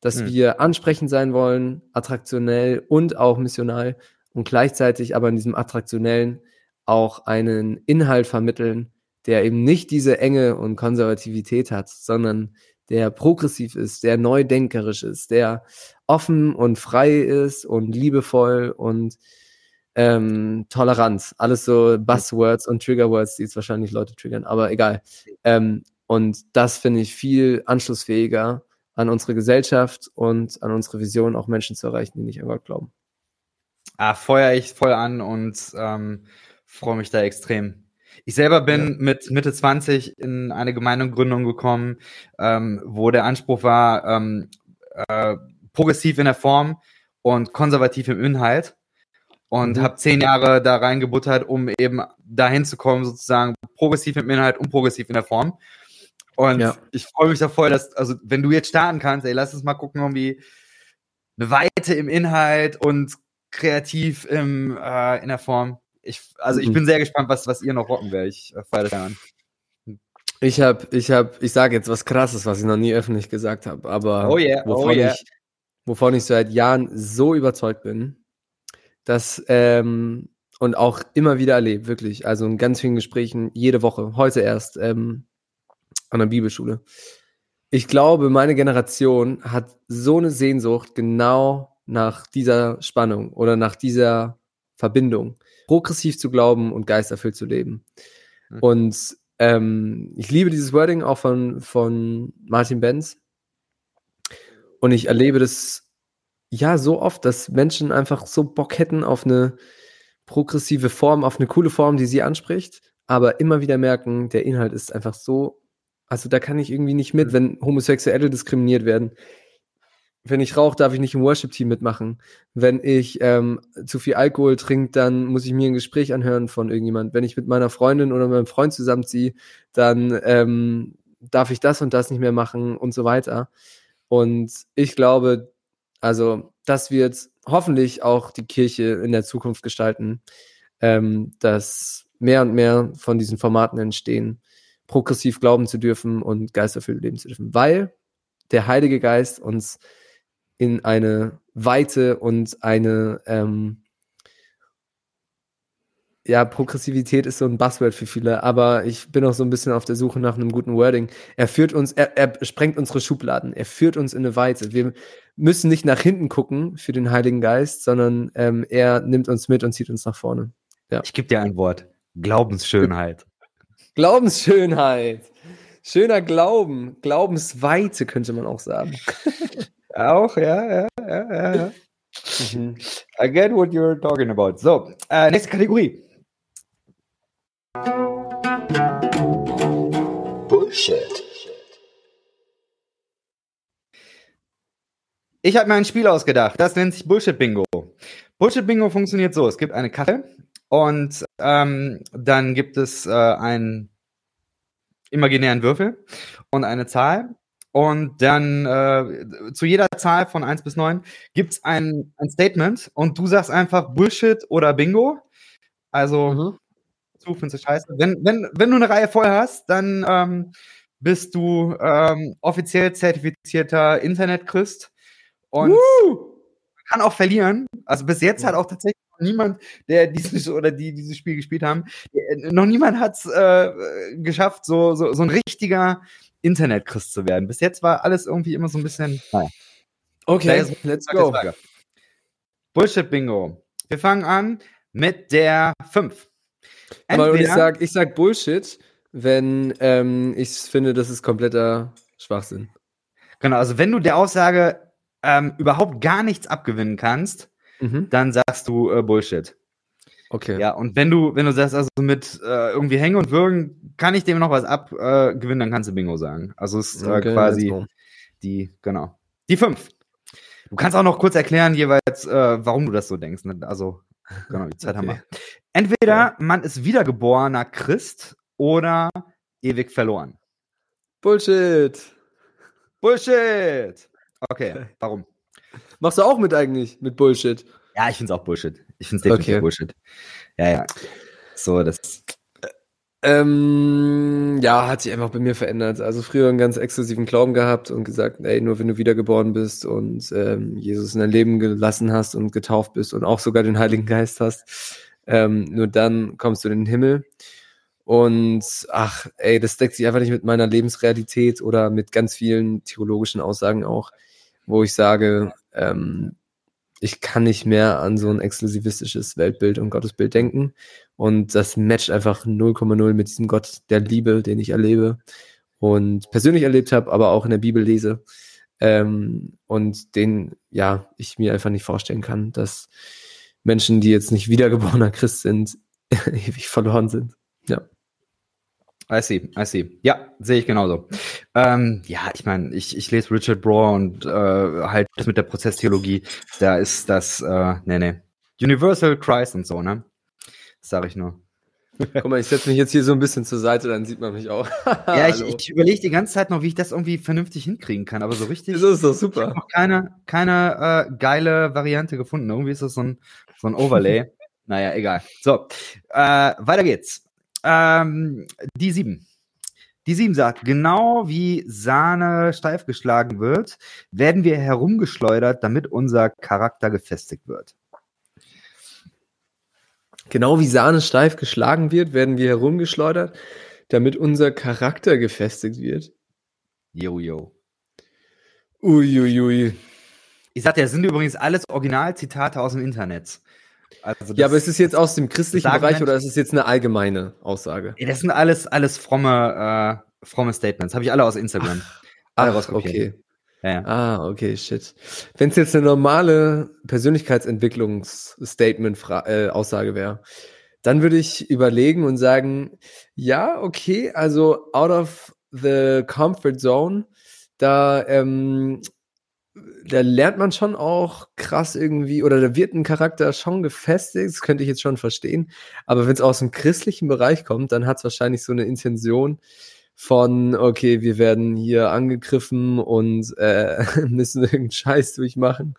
Dass mhm. wir ansprechend sein wollen, attraktionell und auch missional und gleichzeitig aber in diesem attraktionellen auch einen Inhalt vermitteln, der eben nicht diese Enge und Konservativität hat, sondern der progressiv ist, der neudenkerisch ist, der offen und frei ist und liebevoll und ähm, tolerant. Alles so Buzzwords und Triggerwords, die jetzt wahrscheinlich Leute triggern, aber egal. Ähm, und das finde ich viel anschlussfähiger an unsere Gesellschaft und an unsere Vision, auch Menschen zu erreichen, die nicht an Gott glauben. Ah, feuer ich voll an und ähm, freue mich da extrem. Ich selber bin ja. mit Mitte 20 in eine Gemeindegründung gekommen, ähm, wo der Anspruch war, ähm, äh, progressiv in der Form und konservativ im Inhalt. Und mhm. habe zehn Jahre da reingebuttert, um eben dahin zu kommen, sozusagen progressiv im Inhalt und progressiv in der Form. Und ja. ich freue mich da voll, dass, also wenn du jetzt starten kannst, ey, lass uns mal gucken, irgendwie eine Weite im Inhalt und kreativ im, äh, in der Form ich, also ich mhm. bin sehr gespannt, was, was ihr noch rocken werdet. Ich äh, feiere das an. Ich habe, ich habe, ich sage jetzt was Krasses, was ich noch nie öffentlich gesagt habe, aber oh yeah, wovon, oh yeah. ich, wovon ich seit Jahren so überzeugt bin, dass ähm, und auch immer wieder erlebt, wirklich, also in ganz vielen Gesprächen, jede Woche, heute erst ähm, an der Bibelschule. Ich glaube, meine Generation hat so eine Sehnsucht genau nach dieser Spannung oder nach dieser Verbindung progressiv zu glauben und geisterfüllt zu leben. Mhm. Und ähm, ich liebe dieses Wording auch von, von Martin Benz. Und ich erlebe das ja so oft, dass Menschen einfach so Bock hätten auf eine progressive Form, auf eine coole Form, die sie anspricht, aber immer wieder merken, der Inhalt ist einfach so, also da kann ich irgendwie nicht mit, mhm. wenn Homosexuelle diskriminiert werden wenn ich rauche, darf ich nicht im Worship-Team mitmachen. Wenn ich ähm, zu viel Alkohol trinke, dann muss ich mir ein Gespräch anhören von irgendjemand. Wenn ich mit meiner Freundin oder meinem Freund zusammenziehe, dann ähm, darf ich das und das nicht mehr machen und so weiter. Und ich glaube, also das wird hoffentlich auch die Kirche in der Zukunft gestalten, ähm, dass mehr und mehr von diesen Formaten entstehen, progressiv glauben zu dürfen und geisterfüllt leben zu dürfen, weil der Heilige Geist uns in eine Weite und eine ähm, ja, Progressivität ist so ein Buzzword für viele, aber ich bin auch so ein bisschen auf der Suche nach einem guten Wording. Er führt uns, er, er sprengt unsere Schubladen, er führt uns in eine Weite. Wir müssen nicht nach hinten gucken für den Heiligen Geist, sondern ähm, er nimmt uns mit und zieht uns nach vorne. Ja. Ich gebe dir ein Wort. Glaubensschönheit. Glaubensschönheit. Schöner Glauben. Glaubensweite könnte man auch sagen. [LAUGHS] Auch, ja, ja, ja, ja. Mhm. I get what you're talking about. So, äh, nächste Kategorie. Bullshit. Ich habe mir ein Spiel ausgedacht, das nennt sich Bullshit Bingo. Bullshit Bingo funktioniert so: Es gibt eine Karte und ähm, dann gibt es äh, ein imaginären Würfel und eine Zahl. Und dann äh, zu jeder Zahl von 1 bis 9 gibt es ein, ein Statement und du sagst einfach Bullshit oder Bingo. Also, mhm. du findest es scheiße. Wenn, wenn, wenn du eine Reihe voll hast, dann ähm, bist du ähm, offiziell zertifizierter Internet-Christ und Woo! kann auch verlieren. Also bis jetzt hat auch tatsächlich niemand, der dieses oder die dieses Spiel gespielt haben, noch niemand hat es äh, geschafft, so, so, so ein richtiger Internet-Christ zu werden. Bis jetzt war alles irgendwie immer so ein bisschen. Naja. Okay, let's go. Bullshit-Bingo. Wir fangen an mit der 5. Aber ich sag, ich sag Bullshit, wenn ähm, ich finde, das ist kompletter Schwachsinn. Genau, also wenn du der Aussage ähm, überhaupt gar nichts abgewinnen kannst, mhm. dann sagst du äh, Bullshit. Okay. Ja, und wenn du, wenn du sagst, also mit äh, irgendwie Hängen und Würgen, kann ich dem noch was abgewinnen, äh, dann kannst du Bingo sagen. Also es ist äh, okay, quasi die, genau. Die fünf. Du kannst auch noch kurz erklären, jeweils, äh, warum du das so denkst. Ne? Also, genau, die Zeit okay. haben wir. Entweder man ist wiedergeborener Christ oder ewig verloren. Bullshit. Bullshit. Okay, warum? Machst du auch mit eigentlich, mit Bullshit? Ja, ich finde es auch Bullshit. Ich finde es definitiv okay. Bullshit. Ja, ja. So, das. Ähm, ja, hat sich einfach bei mir verändert. Also früher einen ganz exklusiven Glauben gehabt und gesagt, ey, nur wenn du wiedergeboren bist und ähm, Jesus in dein Leben gelassen hast und getauft bist und auch sogar den Heiligen Geist hast, ähm, nur dann kommst du in den Himmel. Und ach, ey, das deckt sich einfach nicht mit meiner Lebensrealität oder mit ganz vielen theologischen Aussagen auch wo ich sage, ähm, ich kann nicht mehr an so ein exklusivistisches Weltbild und Gottesbild denken. Und das matcht einfach 0,0 mit diesem Gott der Liebe, den ich erlebe und persönlich erlebt habe, aber auch in der Bibel lese. Ähm, und den, ja, ich mir einfach nicht vorstellen kann, dass Menschen, die jetzt nicht wiedergeborener Christ sind, [LAUGHS] ewig verloren sind. Ja. I see, I see. Ja, sehe ich genauso. Ähm, ja, ich meine, ich, ich lese Richard Brohr und äh, halt das mit der Prozesstheologie, da ist das, äh, nee, nee. Universal Christ und so, ne? Das sage ich nur. Guck mal, ich setze mich jetzt hier so ein bisschen zur Seite, dann sieht man mich auch. [LAUGHS] ja, ich, ich überlege die ganze Zeit noch, wie ich das irgendwie vernünftig hinkriegen kann, aber so richtig. Das ist doch super. Ich habe noch keine, keine äh, geile Variante gefunden. Irgendwie ist das so ein, so ein Overlay. [LAUGHS] naja, egal. So, äh, weiter geht's. Ähm, die sieben. Die sieben sagt, genau wie Sahne steif geschlagen wird, werden wir herumgeschleudert, damit unser Charakter gefestigt wird. Genau wie Sahne steif geschlagen wird, werden wir herumgeschleudert, damit unser Charakter gefestigt wird. Jo, jo. Uiuiui. Ui, ui. Ich sagte, das sind übrigens alles Originalzitate aus dem Internet. Also ja, aber ist es jetzt aus dem christlichen Bereich Menschen, oder ist es jetzt eine allgemeine Aussage? Das sind alles, alles fromme, äh, fromme Statements. Habe ich alle aus Instagram. Ach, ach okay. Ja, ja. Ah, okay, shit. Wenn es jetzt eine normale Persönlichkeitsentwicklungsstatement-Aussage äh, wäre, dann würde ich überlegen und sagen, ja, okay, also out of the comfort zone, da ähm, da lernt man schon auch krass irgendwie, oder da wird ein Charakter schon gefestigt, das könnte ich jetzt schon verstehen. Aber wenn es aus dem christlichen Bereich kommt, dann hat es wahrscheinlich so eine Intention von, okay, wir werden hier angegriffen und äh, [LAUGHS] müssen irgendeinen Scheiß durchmachen.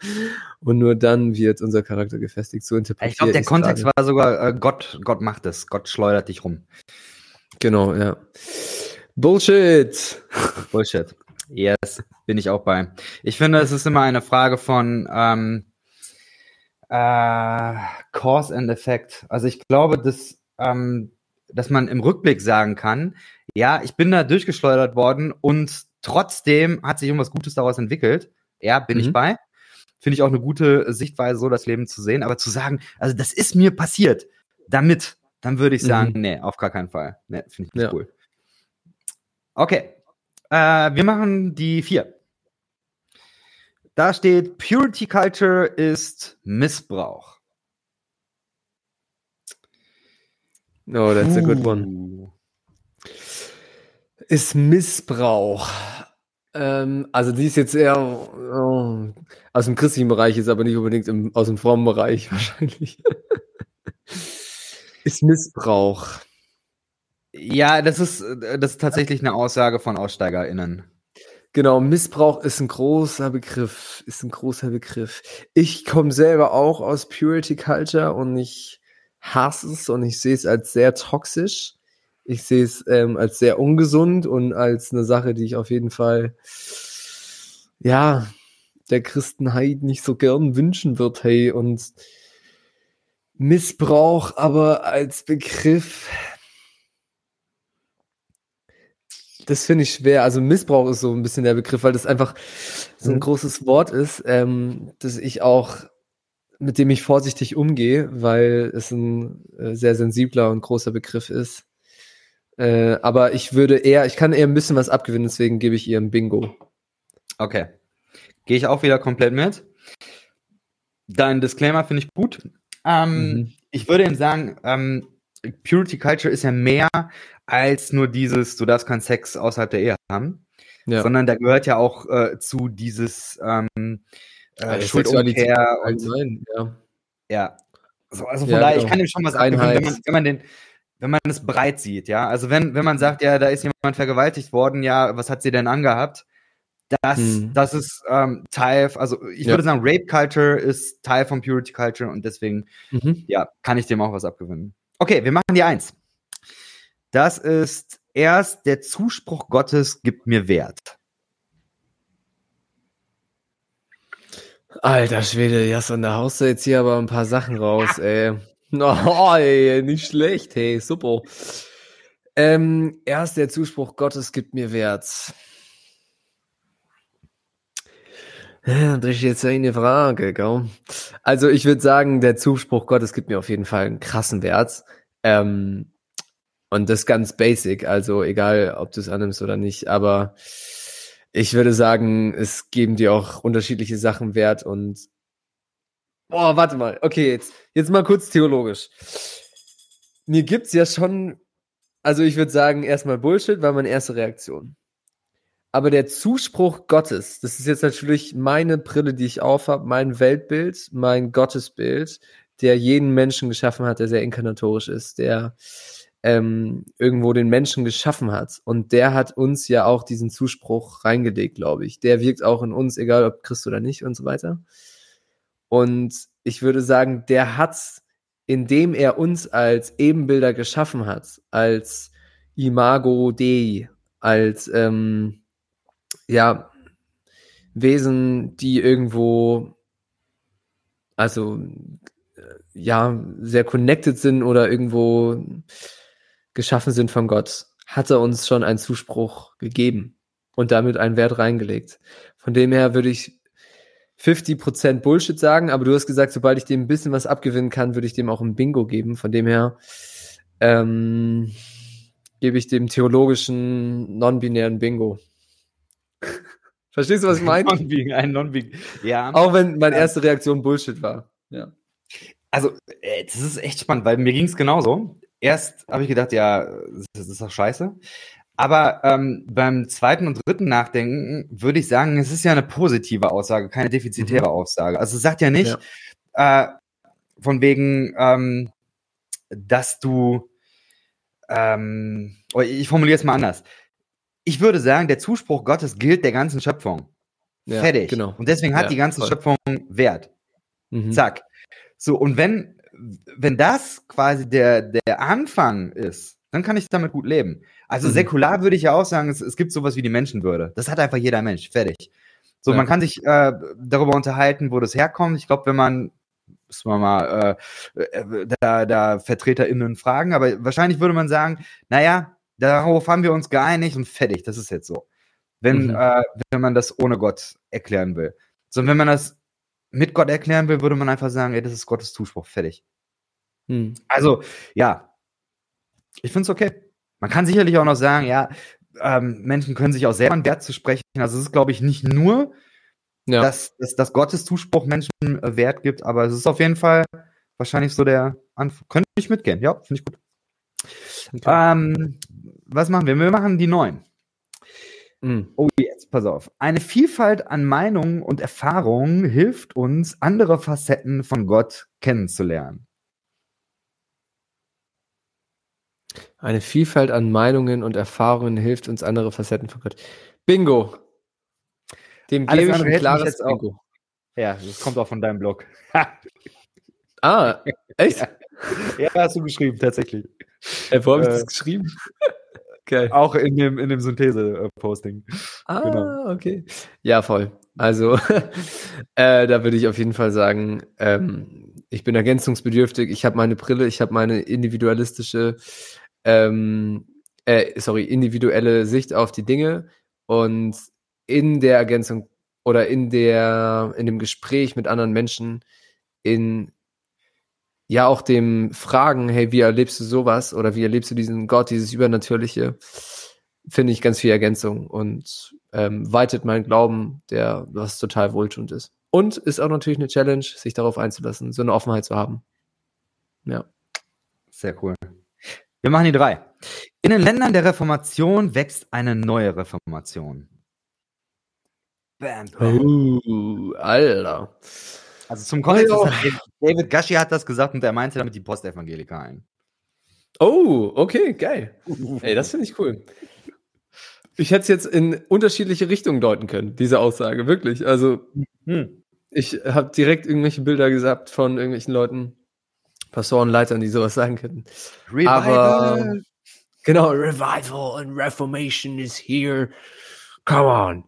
Und nur dann wird unser Charakter gefestigt. So interpretiert. Ich glaube, der Kontext war sogar, äh, Gott, Gott macht es, Gott schleudert dich rum. Genau, ja. Bullshit. Bullshit. Yes, bin ich auch bei. Ich finde, es ist immer eine Frage von ähm, äh, Cause and Effect. Also ich glaube, dass, ähm, dass man im Rückblick sagen kann, ja, ich bin da durchgeschleudert worden und trotzdem hat sich irgendwas Gutes daraus entwickelt. Ja, bin mhm. ich bei. Finde ich auch eine gute Sichtweise, so das Leben zu sehen. Aber zu sagen, also das ist mir passiert, damit, dann würde ich sagen, mhm. nee, auf gar keinen Fall. Nee, finde ich nicht ja. cool. Okay, äh, wir machen die vier. Da steht, Purity Culture ist Missbrauch. Oh, that's a good one. Ist Missbrauch. Ähm, also die ist jetzt eher oh, aus dem christlichen Bereich, ist aber nicht unbedingt im, aus dem frommen Bereich [LAUGHS] wahrscheinlich. ist Missbrauch. Ja, das ist, äh, das ist tatsächlich eine Aussage von AussteigerInnen. Genau, Missbrauch ist ein großer Begriff, ist ein großer Begriff. Ich komme selber auch aus Purity Culture und ich hasse es und ich sehe es als sehr toxisch. Ich sehe es ähm, als sehr ungesund und als eine Sache, die ich auf jeden Fall, ja, der Christenheit nicht so gern wünschen wird, hey, und Missbrauch aber als Begriff, das finde ich schwer. Also Missbrauch ist so ein bisschen der Begriff, weil das einfach so ein mhm. großes Wort ist, ähm, das ich auch, mit dem ich vorsichtig umgehe, weil es ein äh, sehr sensibler und großer Begriff ist. Äh, aber ich würde eher, ich kann eher ein bisschen was abgewinnen, deswegen gebe ich ihr ein Bingo. Okay. Gehe ich auch wieder komplett mit. Dein Disclaimer finde ich gut. Ähm, mhm. Ich würde eben sagen, ähm, Purity Culture ist ja mehr als nur dieses, du darfst keinen Sex außerhalb der Ehe haben, ja. sondern da gehört ja auch äh, zu dieses ähm, äh, Schuldumkehr und ja. ja. So, also von ja, daher, genau. ich kann dem schon was abgeben, wenn man, wenn man den, wenn man es breit sieht, ja. Also wenn, wenn man sagt, ja, da ist jemand vergewaltigt worden, ja, was hat sie denn angehabt? Das, hm. das ist ähm, Teil, also ich ja. würde sagen, Rape Culture ist Teil von Purity Culture und deswegen, mhm. ja, kann ich dem auch was abgewinnen. Okay, wir machen die Eins. Das ist erst der Zuspruch Gottes gibt mir Wert. Alter Schwede, Jasson, da haust du jetzt hier aber ein paar Sachen raus, ey. [LAUGHS] Oh, ey, nicht schlecht, hey, super. Ähm, erst der Zuspruch Gottes gibt mir Wert. Das ist jetzt eine Frage, gell? Also ich würde sagen, der Zuspruch Gottes gibt mir auf jeden Fall einen krassen Wert. Ähm, und das ganz basic, also egal, ob du es annimmst oder nicht, aber ich würde sagen, es geben dir auch unterschiedliche Sachen Wert und Boah, warte mal. Okay, jetzt, jetzt mal kurz theologisch. Mir gibt's ja schon, also ich würde sagen, erstmal Bullshit, war meine erste Reaktion. Aber der Zuspruch Gottes, das ist jetzt natürlich meine Brille, die ich aufhab, mein Weltbild, mein Gottesbild, der jeden Menschen geschaffen hat, der sehr inkarnatorisch ist, der ähm, irgendwo den Menschen geschaffen hat. Und der hat uns ja auch diesen Zuspruch reingelegt, glaube ich. Der wirkt auch in uns, egal ob Christ oder nicht und so weiter. Und ich würde sagen, der hat, indem er uns als Ebenbilder geschaffen hat, als Imago Dei, als ähm, ja, Wesen, die irgendwo, also äh, ja, sehr connected sind oder irgendwo geschaffen sind von Gott, hat er uns schon einen Zuspruch gegeben und damit einen Wert reingelegt. Von dem her würde ich 50% Bullshit sagen, aber du hast gesagt, sobald ich dem ein bisschen was abgewinnen kann, würde ich dem auch ein Bingo geben. Von dem her ähm, gebe ich dem theologischen non-binären Bingo. [LAUGHS] Verstehst du, was ich meine? Ein Non-Binary. Ja. Auch wenn meine erste Reaktion Bullshit war. Ja. Also, äh, das ist echt spannend, weil mir ging es genauso erst habe ich gedacht, ja, das ist doch scheiße. Aber ähm, beim zweiten und dritten Nachdenken würde ich sagen, es ist ja eine positive Aussage, keine defizitäre mhm. Aussage. Also es sagt ja nicht ja. Äh, von wegen, ähm, dass du, ähm, oh, ich formuliere es mal anders. Ich würde sagen, der Zuspruch Gottes gilt der ganzen Schöpfung. Ja, Fertig. Genau. Und deswegen hat ja, die ganze voll. Schöpfung Wert. Mhm. Zack. So, und wenn wenn das quasi der, der Anfang ist, dann kann ich damit gut leben. Also mhm. säkular würde ich ja auch sagen, es, es gibt sowas wie die Menschenwürde. Das hat einfach jeder Mensch. Fertig. So, ja. man kann sich äh, darüber unterhalten, wo das herkommt. Ich glaube, wenn man müssen wir mal äh, äh, da, da VertreterInnen fragen, aber wahrscheinlich würde man sagen, naja, darauf haben wir uns geeinigt und fertig, das ist jetzt so. Wenn, mhm. äh, wenn man das ohne Gott erklären will. So, wenn man das mit Gott erklären will, würde man einfach sagen, ey, das ist Gottes Zuspruch, fertig. Hm. Also, ja, ich finde es okay. Man kann sicherlich auch noch sagen, ja, ähm, Menschen können sich auch selber einen Wert zu sprechen. Also es ist, glaube ich, nicht nur, ja. dass, dass, dass Gottes Zuspruch Menschen äh, Wert gibt, aber es ist auf jeden Fall wahrscheinlich so der Anfang. Könnte ich mitgehen, ja, finde ich gut. Okay. Ähm, was machen wir? Wir machen die neun. Mhm. Oh, jetzt, pass auf. Eine Vielfalt an Meinungen und Erfahrungen hilft uns, andere Facetten von Gott kennenzulernen. Eine Vielfalt an Meinungen und Erfahrungen hilft uns, andere Facetten von Gott. Bingo! Dem gebe ich ein klares Bingo. Ja, das kommt auch von deinem Blog. [LAUGHS] ah, echt? ja, hast du geschrieben, tatsächlich. Äh, wo habe ich das geschrieben? [LAUGHS] Okay. Auch in dem, in dem Synthese-Posting. Ah, genau. okay. Ja, voll. Also, [LAUGHS] äh, da würde ich auf jeden Fall sagen, ähm, ich bin ergänzungsbedürftig, ich habe meine Brille, ich habe meine individualistische, ähm, äh, sorry, individuelle Sicht auf die Dinge und in der Ergänzung oder in der, in dem Gespräch mit anderen Menschen, in ja auch dem Fragen, hey, wie erlebst du sowas oder wie erlebst du diesen Gott, dieses Übernatürliche, finde ich ganz viel Ergänzung und ähm, weitet meinen Glauben, der was total wohltuend ist. Und ist auch natürlich eine Challenge, sich darauf einzulassen, so eine Offenheit zu haben. Ja. Sehr cool. Wir machen die drei. In den Ländern der Reformation wächst eine neue Reformation. Bam, bam. Oh, Alter. Also zum Kontext, oh, David Gashi hat das gesagt und er meinte damit die Postevangelikalen. Oh, okay, geil. [LAUGHS] Ey, das finde ich cool. Ich hätte es jetzt in unterschiedliche Richtungen deuten können, diese Aussage, wirklich. Also, hm. ich habe direkt irgendwelche Bilder gesagt von irgendwelchen Leuten, Pastoren, Leitern, die sowas sagen könnten. Revival. Aber, genau, Revival and Reformation is here. Come on.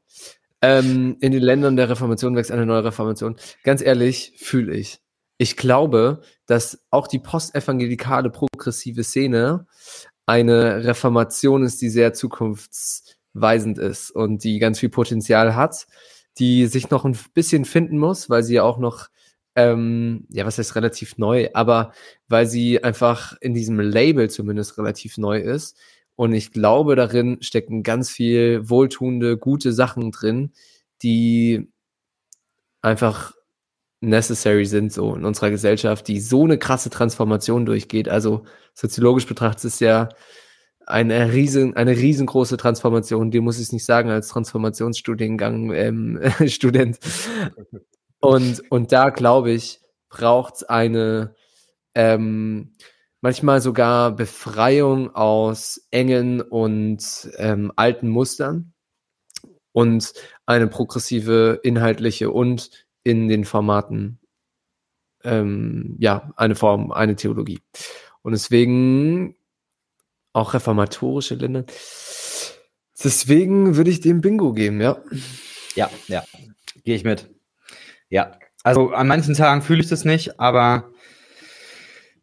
Ähm, in den Ländern der Reformation wächst eine neue Reformation. Ganz ehrlich, fühle ich. Ich glaube, dass auch die postevangelikale progressive Szene eine Reformation ist, die sehr zukunftsweisend ist und die ganz viel Potenzial hat, die sich noch ein bisschen finden muss, weil sie ja auch noch, ähm, ja, was heißt relativ neu, aber weil sie einfach in diesem Label zumindest relativ neu ist und ich glaube, darin stecken ganz viel wohltuende, gute Sachen drin, die einfach necessary sind so in unserer Gesellschaft, die so eine krasse Transformation durchgeht. Also soziologisch betrachtet ist ja eine riesen, eine riesengroße Transformation, die muss ich nicht sagen als Transformationsstudiengang ähm, [LAUGHS] Student. Und, und da glaube ich, braucht es eine ähm, manchmal sogar Befreiung aus engen und ähm, alten Mustern und eine progressive inhaltliche und in den Formaten ähm, ja eine Form, eine Theologie. Und deswegen auch reformatorische Länder. Deswegen würde ich dem Bingo geben, ja. Ja, ja, gehe ich mit. Ja, also an manchen Tagen fühle ich das nicht, aber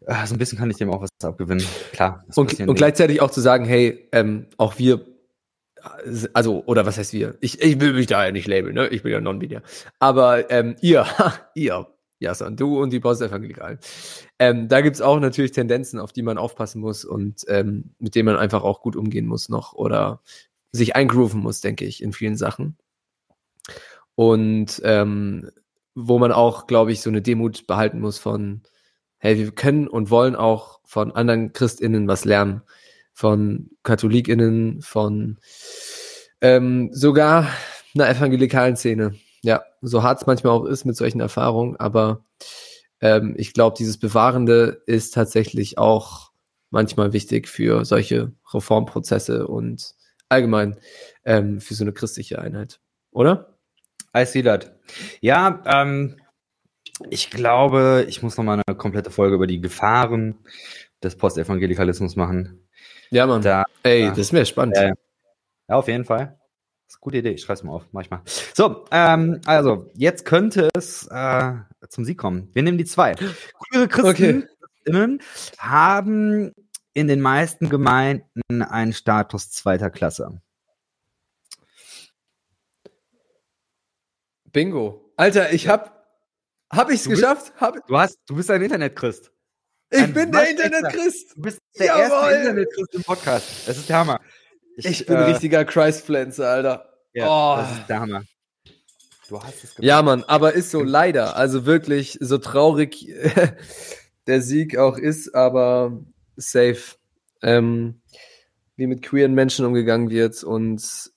Ah, so ein bisschen kann ich dem auch was abgewinnen. Klar. Und, und gleichzeitig auch zu sagen, hey, ähm, auch wir, also, oder was heißt wir? Ich, ich will mich da ja nicht labeln, ne? Ich bin ja non-binär. Aber ähm, ihr, [LAUGHS] ihr, Jason, du und die Postevangelikalen. Ähm, da gibt's auch natürlich Tendenzen, auf die man aufpassen muss und ähm, mit denen man einfach auch gut umgehen muss noch oder sich eingrooven muss, denke ich, in vielen Sachen. Und ähm, wo man auch, glaube ich, so eine Demut behalten muss von, hey, wir können und wollen auch von anderen ChristInnen was lernen. Von KatholikInnen, von ähm, sogar einer evangelikalen Szene. Ja, so hart es manchmal auch ist mit solchen Erfahrungen, aber ähm, ich glaube, dieses Bewahrende ist tatsächlich auch manchmal wichtig für solche Reformprozesse und allgemein ähm, für so eine christliche Einheit, oder? I see that. Ja, ähm, ich glaube, ich muss noch mal eine komplette Folge über die Gefahren des Postevangelikalismus machen. Ja, Mann. Da, Ey, das ist mir spannend. Äh, ja, auf jeden Fall. Das ist eine gute Idee. Ich schreibe es mal auf, manchmal. So, ähm, also, jetzt könnte es äh, zum Sieg kommen. Wir nehmen die zwei. Queere Christen okay. haben in den meisten Gemeinden einen Status zweiter Klasse. Bingo. Alter, ich habe hab ich's du geschafft? Hab du, hast, du bist ein Internet-Christ. Ich ein bin der Internet-Christ. Du bist der Jawohl. erste Internet-Christ im Podcast. Das ist der Hammer. Ich, ich bin äh, ein richtiger Christ-Pflanzer, Alter. Ja, oh. das ist der Hammer. Du hast es gemacht. Ja, Mann, aber ist so leider. Also wirklich, so traurig [LAUGHS] der Sieg auch ist, aber safe. Ähm, wie mit queeren Menschen umgegangen wird und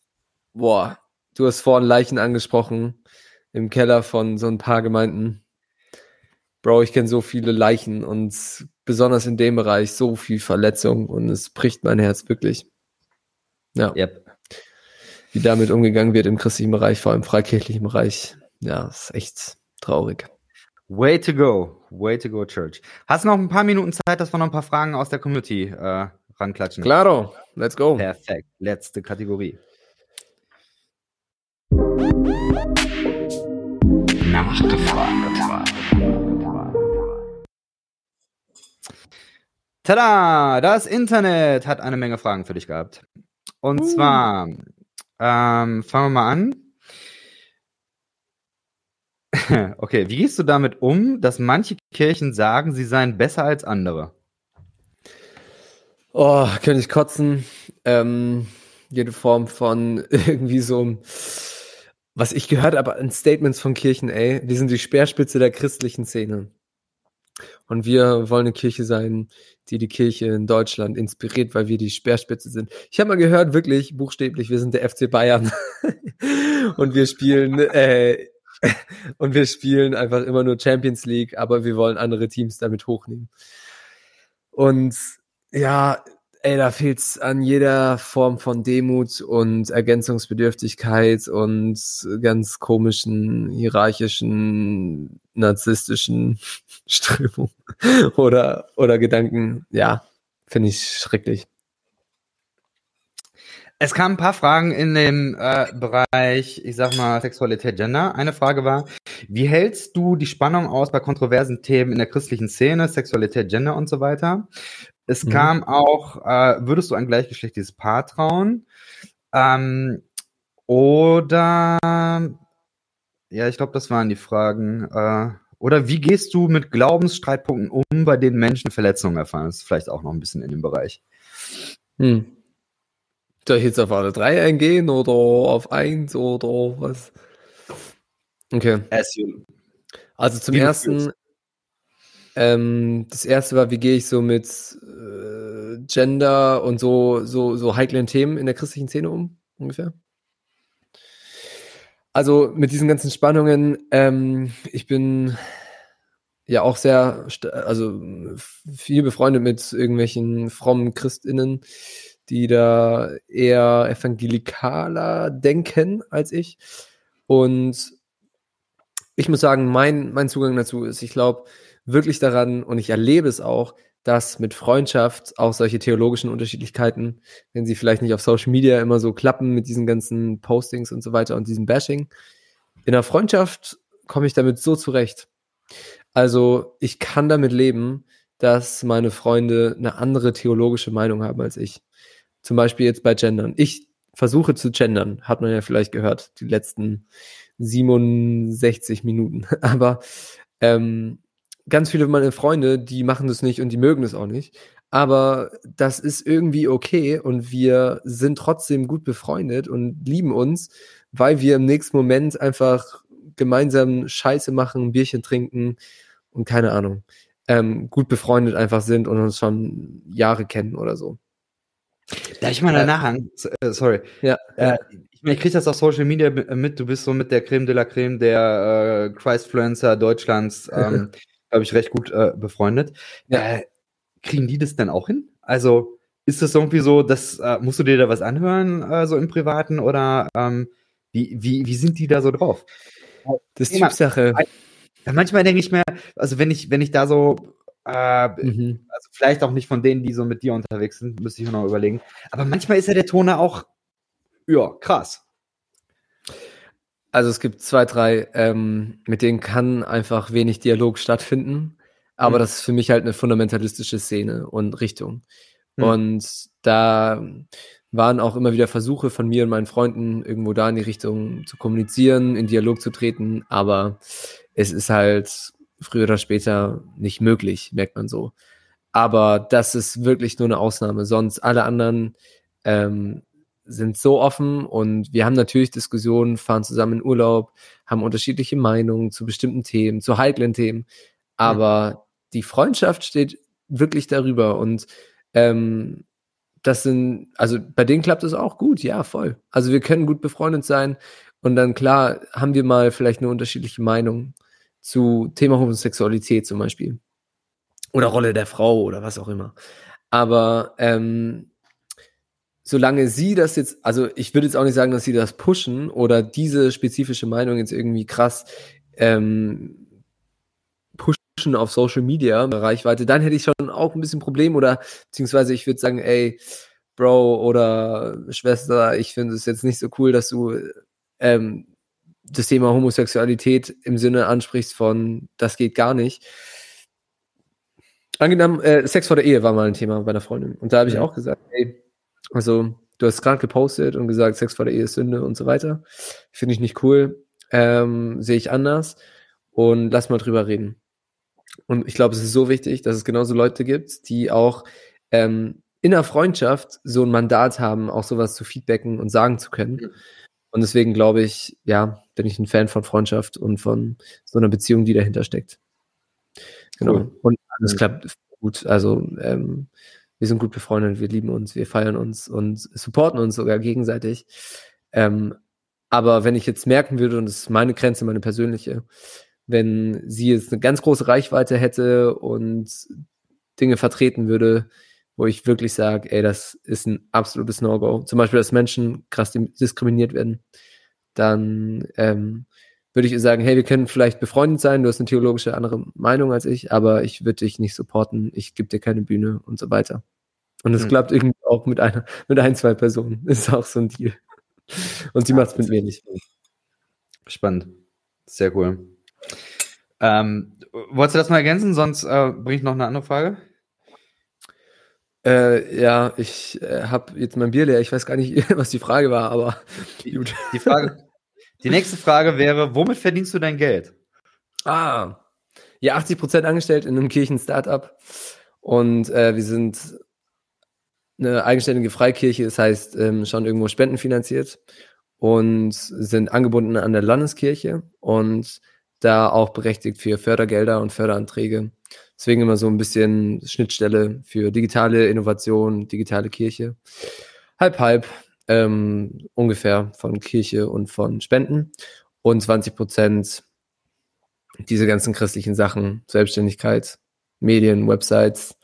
boah, du hast vorhin Leichen angesprochen im Keller von so ein paar Gemeinden. Bro, ich kenne so viele Leichen und besonders in dem Bereich so viel Verletzung und es bricht mein Herz wirklich. Ja. Yep. Wie damit umgegangen wird im christlichen Bereich, vor allem im freikirchlichen Bereich. Ja, ist echt traurig. Way to go. Way to go, Church. Hast du noch ein paar Minuten Zeit, dass wir noch ein paar Fragen aus der Community äh, ranklatschen? Claro, let's go. Perfekt. Letzte Kategorie. Nachgefragt. Tada! Das Internet hat eine Menge Fragen für dich gehabt. Und uh. zwar, ähm, fangen wir mal an. [LAUGHS] okay, wie gehst du damit um, dass manche Kirchen sagen, sie seien besser als andere? Oh, könnte ich kotzen. Ähm, jede Form von [LAUGHS] irgendwie so, was ich gehört habe an Statements von Kirchen, ey, wir sind die Speerspitze der christlichen Szene. Und wir wollen eine Kirche sein, die die Kirche in Deutschland inspiriert, weil wir die Speerspitze sind. Ich habe mal gehört, wirklich buchstäblich, wir sind der FC Bayern [LAUGHS] und wir spielen äh, [LAUGHS] und wir spielen einfach immer nur Champions League, aber wir wollen andere Teams damit hochnehmen. Und ja, ey, da fehlt's an jeder Form von Demut und Ergänzungsbedürftigkeit und ganz komischen, hierarchischen, narzisstischen [LAUGHS] Strömungen [LAUGHS] oder, oder Gedanken. Ja, finde ich schrecklich. Es kamen ein paar Fragen in dem äh, Bereich, ich sag mal, Sexualität, Gender. Eine Frage war, wie hältst du die Spannung aus bei kontroversen Themen in der christlichen Szene, Sexualität, Gender und so weiter? Es mhm. kam auch, äh, würdest du ein gleichgeschlechtliches Paar trauen? Ähm, oder, ja, ich glaube, das waren die Fragen. Äh, oder wie gehst du mit Glaubensstreitpunkten um, bei denen Menschen Verletzungen erfahren? Das ist vielleicht auch noch ein bisschen in dem Bereich. Hm. Soll ich jetzt auf alle drei eingehen oder auf eins oder was? Okay. Also zum ersten, ähm, das erste war, wie gehe ich so mit äh, Gender und so, so, so heiklen Themen in der christlichen Szene um, ungefähr? Also mit diesen ganzen Spannungen, ähm, ich bin ja auch sehr, also viel befreundet mit irgendwelchen frommen Christinnen, die da eher evangelikaler denken als ich. Und ich muss sagen, mein, mein Zugang dazu ist, ich glaube wirklich daran und ich erlebe es auch, dass mit Freundschaft auch solche theologischen Unterschiedlichkeiten, wenn sie vielleicht nicht auf Social Media immer so klappen mit diesen ganzen Postings und so weiter und diesem Bashing, in der Freundschaft komme ich damit so zurecht. Also ich kann damit leben, dass meine Freunde eine andere theologische Meinung haben als ich. Zum Beispiel jetzt bei Gendern. Ich versuche zu gendern, hat man ja vielleicht gehört, die letzten 67 Minuten. [LAUGHS] Aber ähm, ganz viele meiner Freunde, die machen das nicht und die mögen das auch nicht. Aber das ist irgendwie okay und wir sind trotzdem gut befreundet und lieben uns, weil wir im nächsten Moment einfach gemeinsam Scheiße machen, ein Bierchen trinken und keine Ahnung, ähm, gut befreundet einfach sind und uns schon Jahre kennen oder so. Darf ich mal danach an? Äh, sorry. Ja. Äh, ich, ich kriege das auf Social Media mit. Du bist so mit der Creme de la Creme der äh, Christfluencer Deutschlands, ähm, [LAUGHS] glaube ich, recht gut äh, befreundet. Ja. Äh, kriegen die das denn auch hin? Also ist das irgendwie so, dass äh, musst du dir da was anhören, äh, so im Privaten oder ähm, wie, wie, wie sind die da so drauf? Das ist Typsache. Manchmal denke ich mir, also wenn ich, wenn ich da so äh, mhm. Also vielleicht auch nicht von denen, die so mit dir unterwegs sind, müsste ich mir noch überlegen. Aber manchmal ist ja der Toner auch, ja, krass. Also es gibt zwei, drei, ähm, mit denen kann einfach wenig Dialog stattfinden. Aber mhm. das ist für mich halt eine fundamentalistische Szene und Richtung. Mhm. Und da waren auch immer wieder Versuche von mir und meinen Freunden, irgendwo da in die Richtung zu kommunizieren, in Dialog zu treten. Aber es ist halt früher oder später nicht möglich, merkt man so. Aber das ist wirklich nur eine Ausnahme. Sonst alle anderen ähm, sind so offen und wir haben natürlich Diskussionen, fahren zusammen in Urlaub, haben unterschiedliche Meinungen zu bestimmten Themen, zu heiklen Themen. Aber mhm. die Freundschaft steht wirklich darüber und ähm, das sind, also bei denen klappt es auch gut, ja, voll. Also wir können gut befreundet sein und dann klar haben wir mal vielleicht eine unterschiedliche Meinung zu Thema Homosexualität zum Beispiel. oder Rolle der Frau oder was auch immer. Aber ähm, solange sie das jetzt, also ich würde jetzt auch nicht sagen, dass sie das pushen oder diese spezifische Meinung jetzt irgendwie krass ähm, pushen auf Social Media Reichweite, dann hätte ich schon auch ein bisschen Problem oder beziehungsweise ich würde sagen, ey, Bro oder Schwester, ich finde es jetzt nicht so cool, dass du ähm, das Thema Homosexualität im Sinne ansprichst von, das geht gar nicht. Angenommen, äh, Sex vor der Ehe war mal ein Thema bei einer Freundin. Und da habe ich auch gesagt, ey, also du hast gerade gepostet und gesagt, Sex vor der Ehe ist Sünde und so weiter. Finde ich nicht cool. Ähm, Sehe ich anders. Und lass mal drüber reden. Und ich glaube, es ist so wichtig, dass es genauso Leute gibt, die auch ähm, in der Freundschaft so ein Mandat haben, auch sowas zu feedbacken und sagen zu können. Mhm. Und deswegen glaube ich, ja, bin ich ein Fan von Freundschaft und von so einer Beziehung, die dahinter steckt. Genau. Cool. Und alles klappt gut. Also ähm, wir sind gut befreundet, wir lieben uns, wir feiern uns und supporten uns sogar gegenseitig. Ähm, aber wenn ich jetzt merken würde, und das ist meine Grenze, meine persönliche, wenn sie jetzt eine ganz große Reichweite hätte und Dinge vertreten würde, wo ich wirklich sage, ey, das ist ein absolutes No-Go. Zum Beispiel, dass Menschen krass diskriminiert werden. Dann ähm, würde ich sagen, hey, wir können vielleicht befreundet sein, du hast eine theologische andere Meinung als ich, aber ich würde dich nicht supporten, ich gebe dir keine Bühne und so weiter. Und es mhm. klappt irgendwie auch mit einer, mit ein, zwei Personen. [LAUGHS] Ist auch so ein Deal. Und sie ja, macht es mit mir nicht. Spannend. Sehr cool. Ähm, wolltest du das mal ergänzen? Sonst äh, bringe ich noch eine andere Frage. Äh, ja, ich äh, habe jetzt mein Bier leer. Ich weiß gar nicht, [LAUGHS] was die Frage war, aber gut. Die, Frage, [LAUGHS] die nächste Frage wäre, womit verdienst du dein Geld? Ah, ja, 80 Prozent angestellt in einem Kirchen-Startup und äh, wir sind eine eigenständige Freikirche, das heißt ähm, schon irgendwo spendenfinanziert und sind angebunden an der Landeskirche und da auch berechtigt für Fördergelder und Förderanträge. Deswegen immer so ein bisschen Schnittstelle für digitale Innovation, digitale Kirche. Halb, halb, ähm, ungefähr von Kirche und von Spenden. Und 20 Prozent diese ganzen christlichen Sachen, Selbstständigkeit, Medien, Websites,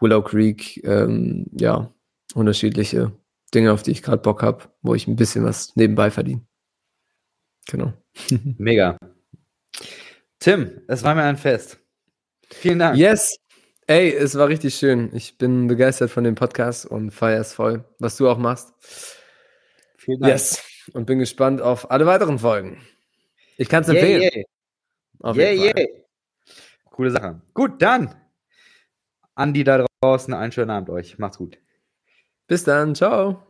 Willow Creek, ähm, ja, unterschiedliche Dinge, auf die ich gerade Bock habe, wo ich ein bisschen was nebenbei verdiene. Genau. [LAUGHS] Mega. Tim, es war mir ein Fest. Vielen Dank. Yes. Ey, es war richtig schön. Ich bin begeistert von dem Podcast und feiere es voll, was du auch machst. Vielen Dank. Yes. Und bin gespannt auf alle weiteren Folgen. Ich kann es empfehlen. Yeah, yeah. yeah, yeah. Coole Sache. Gut, dann. Andi da draußen, einen schönen Abend euch. Macht's gut. Bis dann. Ciao.